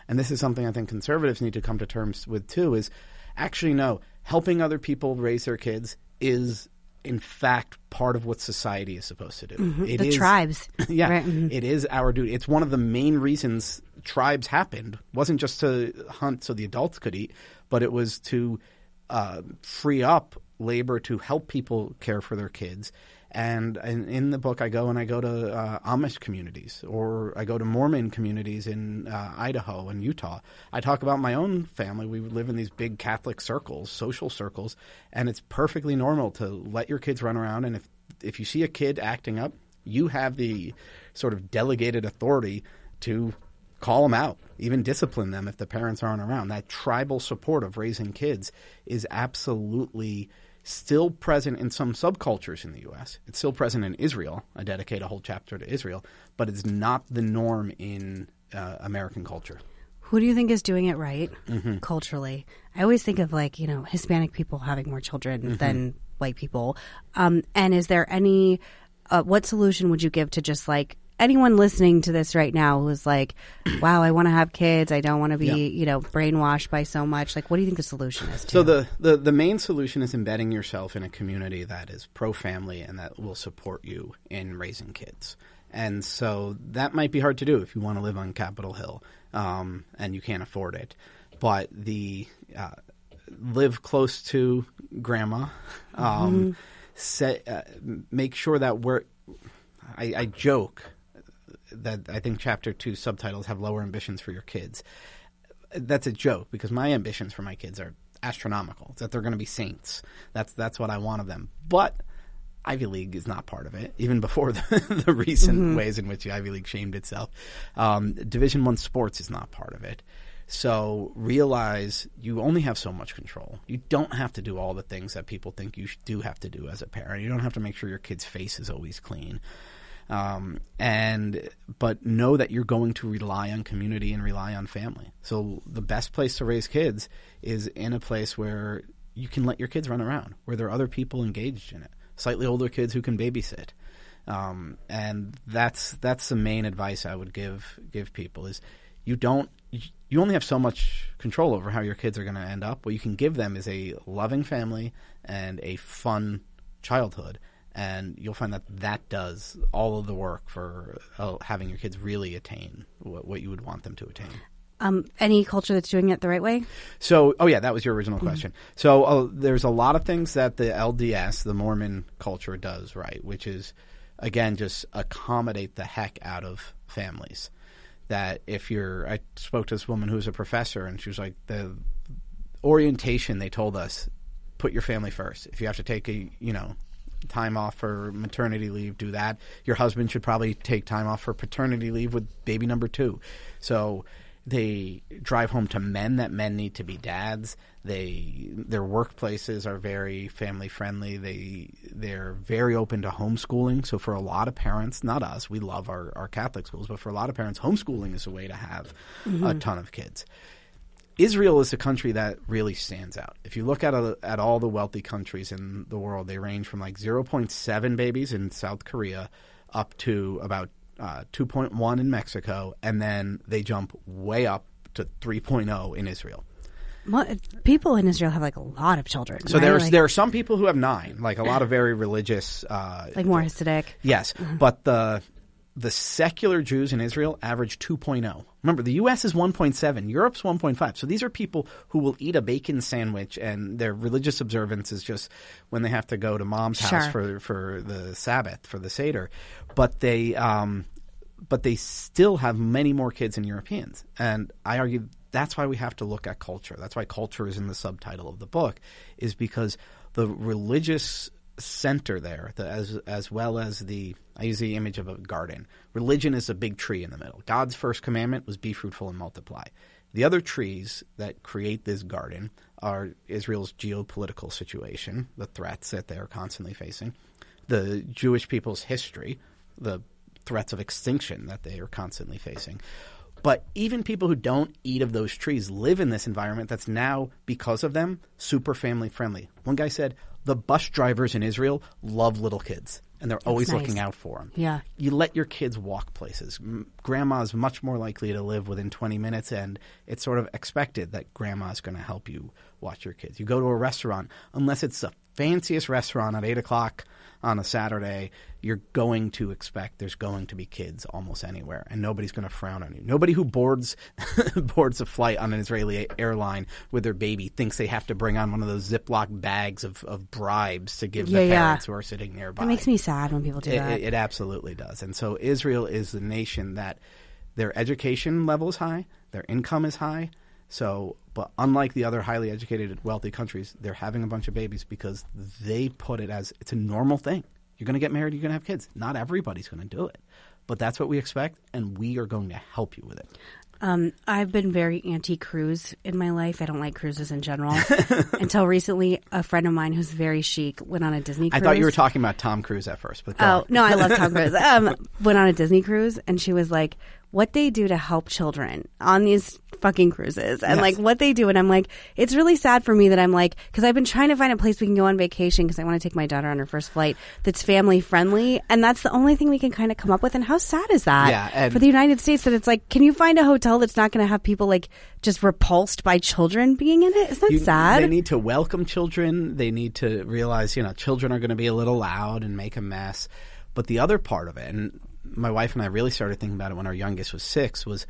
And this is something I think conservatives need to come to terms with too is actually no, helping other people raise their kids is in fact part of what society is supposed to do. It Mm-hmm. the is- tribes. yeah, Right, mhm. it is our duty. It's one of the main reasons tribes happened. wasn't just to hunt so the adults could eat, but it was to uh, free up labor to help people care for their kids. And, and in the book, I go and I go to uh, Amish communities, or I go to Mormon communities in uh, Idaho and Utah. I talk about my own family. We live in these big Catholic circles, social circles, and it's perfectly normal to let your kids run around. And if if you see a kid acting up, you have the sort of delegated authority to call them out, even discipline them if the parents aren't around. That tribal support of raising kids is absolutely still present in some subcultures in the U.S. It's still present in Israel. I dedicate a whole chapter to Israel, but it's not the norm in uh, American culture. Who do you think is doing it right Mm-hmm. culturally? I always think of like, you know, Hispanic people having more children Mm-hmm. than white people. Um, and is there any, uh, what solution would you give to just like anyone listening to this right now who is like, wow, I want to have kids. I don't want to be, Yeah. you know, brainwashed by so much. Like, what do you think the solution is to? So the, the, the main solution is embedding yourself in a community that is pro family and that will support you in raising kids. And so that might be hard to do if you want to live on Capitol Hill um, and you can't afford it. But the uh, live close to grandma, um, set, uh, make sure that we're. I, I joke that I think chapter two subtitles have lower ambitions for your kids that's a joke because my ambitions for my kids are astronomical. It's that they're going to be saints. That's that's what I want of them. But Ivy League is not part of it, even before the, the recent ways in which the Ivy League shamed itself. Um, Division One sports is not part of it. So realize you only have so much control. You don't have to do all the things that people think you do have to do as a parent. You don't have to make sure your kid's face is always clean. Um, and but know that you're going to rely on community and rely on family. So the best place to raise kids is in a place where you can let your kids run around, where there are other people engaged in it. Slightly older kids who can babysit, um, and that's that's the main advice I would give give people is you don't you only have so much control over how your kids are going to end up. What you can give them is a loving family and a fun childhood and you'll find that that does all of the work for uh, having your kids really attain what, what you would want them to attain. um, any culture that's doing it the right way? So, oh yeah, that was your original question. So, uh, there's a lot of things that the LDS, the Mormon culture, does right, which is again just accommodate the heck out of families. That if you're, I spoke to this woman who was a professor, and she was like, the orientation they told us, put your family first. If you have to take a, you know, time off for maternity leave, do that. Your husband should probably take time off for paternity leave with baby number two. So they drive home to men that men need to be dads. They their workplaces are very family friendly. They they're very open to homeschooling. So for a lot of parents, not us, we love our, our Catholic schools, but for a lot of parents, homeschooling is a way to have a mm-hmm. ton of kids. Israel is a country that really stands out. If you look at a, at all the wealthy countries in the world, they range from like 0.7 babies in South Korea up to about uh, 2.1 in Mexico, and then they jump way up to 3.0 in Israel. Well, people in Israel have like a lot of children. So right? there's like, there are some people who have nine, like a lot of very religious. Uh, like more Hasidic. Yes, but the the secular Jews in Israel average 2.0. Remember, the U.S. is 1.7, Europe's 1.5. So these are people who will eat a bacon sandwich, and their religious observance is just when they have to go to mom's house for for the Sabbath for the Seder. But they um, but they still have many more kids than Europeans. And I argue that's why we have to look at culture. That's why culture is in the subtitle of the book, is because the religious center there, the, as as well as the I use the image of a garden. Religion is a big tree in the middle. God's first commandment was be fruitful and multiply. The other trees that create this garden are Israel's geopolitical situation, the threats that they're constantly facing, the Jewish people's history, the threats of extinction that they are constantly facing. But even people who don't eat of those trees live in this environment that's now, because of them, super family friendly. One guy said the bus drivers in Israel love little kids and they're always nice. looking out for them. Yeah. You let your kids walk places. Grandma's much more likely to live within 20 minutes, and it's sort of expected that grandma's going to help you watch your kids. You go to a restaurant, unless it's the fanciest restaurant at 8 o'clock on a Saturday, you're going to expect there's going to be kids almost anywhere, and nobody's going to frown on you. Nobody who boards boards a flight on an Israeli airline with their baby thinks they have to bring on one of those Ziploc bags of, of bribes to give Yeah, the yeah. parents who are sitting nearby. It makes me sad when people do It, that. it, it absolutely does. And so Israel is the nation that their education level is high, their income is high. So, but unlike the other highly educated, wealthy countries, they're having a bunch of babies because they put it as it's a normal thing. You're going to get married. You're going to have kids. Not everybody's going to do it, but that's what we expect, and we are going to help you with it. Um, I've been very anti cruise in my life. I don't like cruises in general. Until recently, a friend of mine who's very chic went on a Disney cruise. I thought you were talking about Tom Cruise at first, but Oh no, I love Tom Cruise. Um, went on a Disney cruise, and she was like, "What they do to help children on these fucking cruises, and Yes. like what they do." And I'm like, it's really sad for me that I'm like, because I've been trying to find a place we can go on vacation because I want to take my daughter on her first flight that's family friendly, and that's the only thing we can kind of come up with. And how sad is that Yeah, for the United States that it's like, can you find a hotel that's not going to have people like just repulsed by children being in it? Isn't that You- sad? They need to welcome children. They need to realize, you know, children are going to be a little loud and make a mess. But the other part of it, and my wife and I really started thinking about it when our youngest was six, was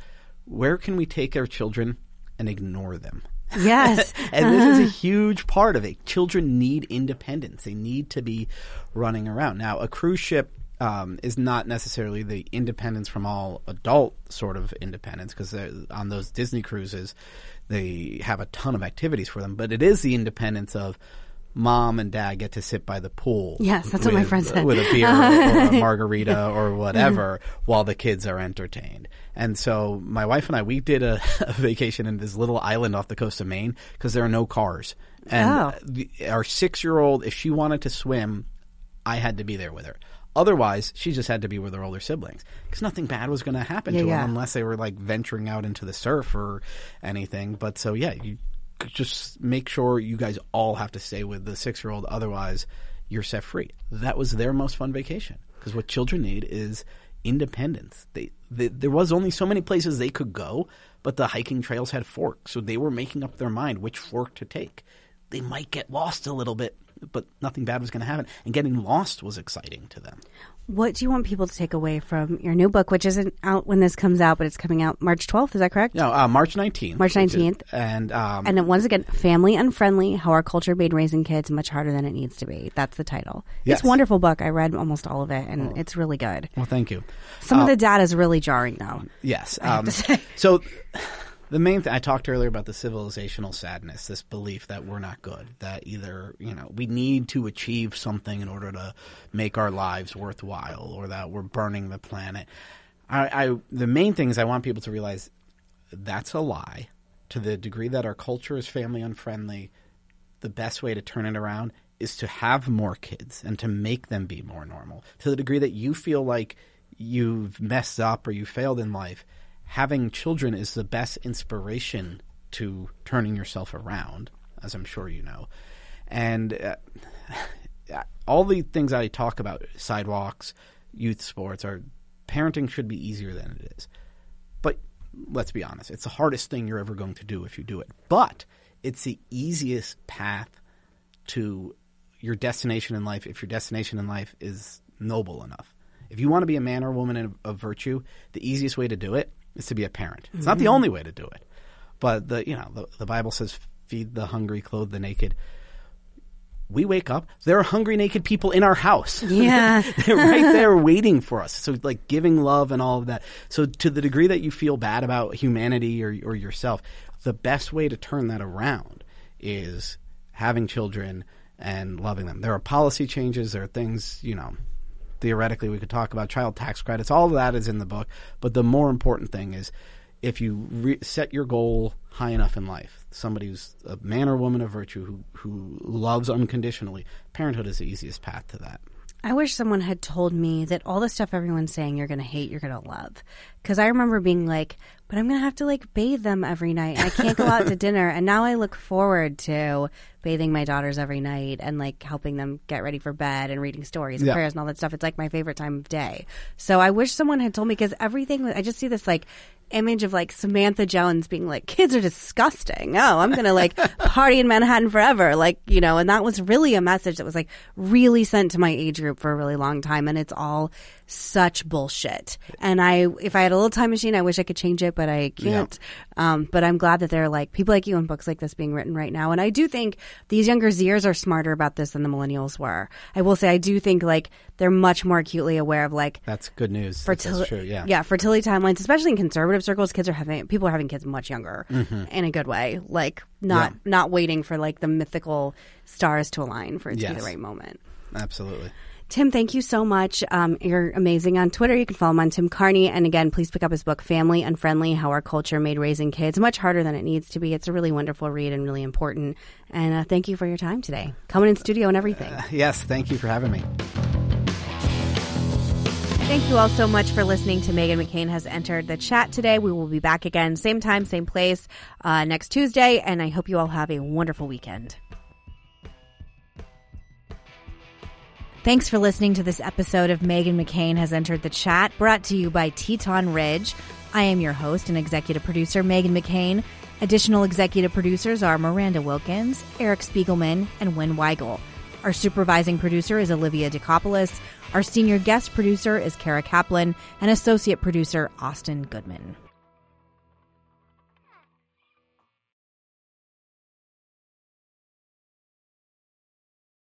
where can we take our children and ignore them? yes. and this is a huge part of it. Children need independence. They need to be running around. Now, a cruise ship um, is not necessarily the independence from all adult sort of independence because on those Disney cruises, they have a ton of activities for them. But it is the independence of mom and dad get to sit by the pool. Yes, that's what my friend said. With a beer or a margarita or whatever while the kids are entertained. And so my wife and I, we did a, a vacation in this little island off the coast of Maine because there are no cars. And Oh. the, our six year old, if she wanted to swim, I had to be there with her. Otherwise, she just had to be with her older siblings because nothing bad was going to happen Yeah, to yeah. them unless they were like venturing out into the surf or anything. But so yeah, you just make sure you guys all have to stay with the six year old. Otherwise, you're set free. That was their most fun vacation because what children need is independence. They, they there was only so many places they could go, but the hiking trails had forks, so they were making up their mind which fork to take. They might get lost a little bit, but nothing bad was going to happen. And getting lost was exciting to them. What do you want people to take away from your new book, which isn't out when this comes out, but it's coming out March 12th? Is that correct? No, uh, March 19th. March which is- 19th. and um, And then once again, family unfriendly: how our culture made raising kids much harder than it needs to be. That's the title. Yes. It's a wonderful book. I read almost all of it, and it's really good. well, thank you. Some of the data is really jarring, though. Yes. have Um, to say. so the main thing I talked earlier about the civilizational sadness, this belief that we're not good, that either, you know, we need to achieve something in order to make our lives worthwhile or that we're burning the planet. I, I the main thing is I want people to realize that's a lie. To the degree that our culture is family unfriendly, the best way to turn it around is to have more kids and to make them be more normal. To the degree that you feel like you've messed up or you failed in life, having children is the best inspiration to turning yourself around, as I'm sure you know. And uh, all the things I talk about, sidewalks, youth sports, are parenting should be easier than it is. But let's be honest, it's the hardest thing you're ever going to do if you do it. But it's the easiest path to your destination in life if your destination in life is noble enough. If you want to be a man or woman of, of virtue, the easiest way to do it is to be a parent. It's not the mm-hmm. only way to do it. But the you know, the, the Bible says feed the hungry, clothe the naked. We wake up, there are hungry naked people in our house. Yeah. They're right there waiting for us. So like giving love and all of that. So to the degree that you feel bad about humanity or or yourself, the best way to turn that around is having children and loving them. There are policy changes, there are things, you know, theoretically we could talk about child tax credits. All of that is in the book, but the more important thing is if you re- set your goal high enough in life, somebody who's a man or woman of virtue who who loves unconditionally, parenthood is the easiest path to that. I wish someone had told me that all the stuff everyone's saying you're going to hate, you're going to love. Because I remember being like, but I'm going to have to like bathe them every night. I can't go out to dinner. And now I look forward to bathing my daughters every night and like helping them get ready for bed and reading stories and Yeah. prayers and all that stuff. It's like my favorite time of day. So I wish someone had told me because everything, I just see this like image of like Samantha Jones being like, kids are disgusting. Oh, I'm going to like party in Manhattan forever. Like, you know, and that was really a message that was like really sent to my age group for a really long time. And it's all such bullshit. And I, if I had a little time machine, I wish I could change it, but I can't. Um, but I'm glad that there are like people like you and books like this being written right now. And I do think these younger Zers are smarter about this than the millennials were. I will say, I do think like they're much more acutely aware of like That's good news. That's fertility. true. Yeah. yeah, fertility timelines, especially in conservative circles. Kids are having people are having kids much younger in a good way. Like not Mm-hmm. Yeah. not waiting for like the mythical stars to align for it to be the right moment. Absolutely. Tim, thank you so much. Um, you're amazing on Twitter. You can follow him on Tim Carney. And again, please pick up his book, Family Unfriendly How Our Culture Made Raising Kids Much Harder Than It Needs to Be. It's a really wonderful read and really important. And uh, thank you for your time today, coming in studio and everything. Yes, thank you for having me. Thank you all so much for listening to Meghan McCain has entered the chat today. We will be back again, same time, same place, uh, next Tuesday. And I hope you all have a wonderful weekend. Thanks for listening to this episode of Meghan McCain has entered the chat, brought to you by Teton Ridge. I am your host and executive producer, Meghan McCain. Additional executive producers are Miranda Wilkins, Eric Spiegelman, and Wynn Weigel. Our supervising producer is Olivia DeCopolis. Our senior guest producer is Kara Kaplan, and associate producer Austin Goodman.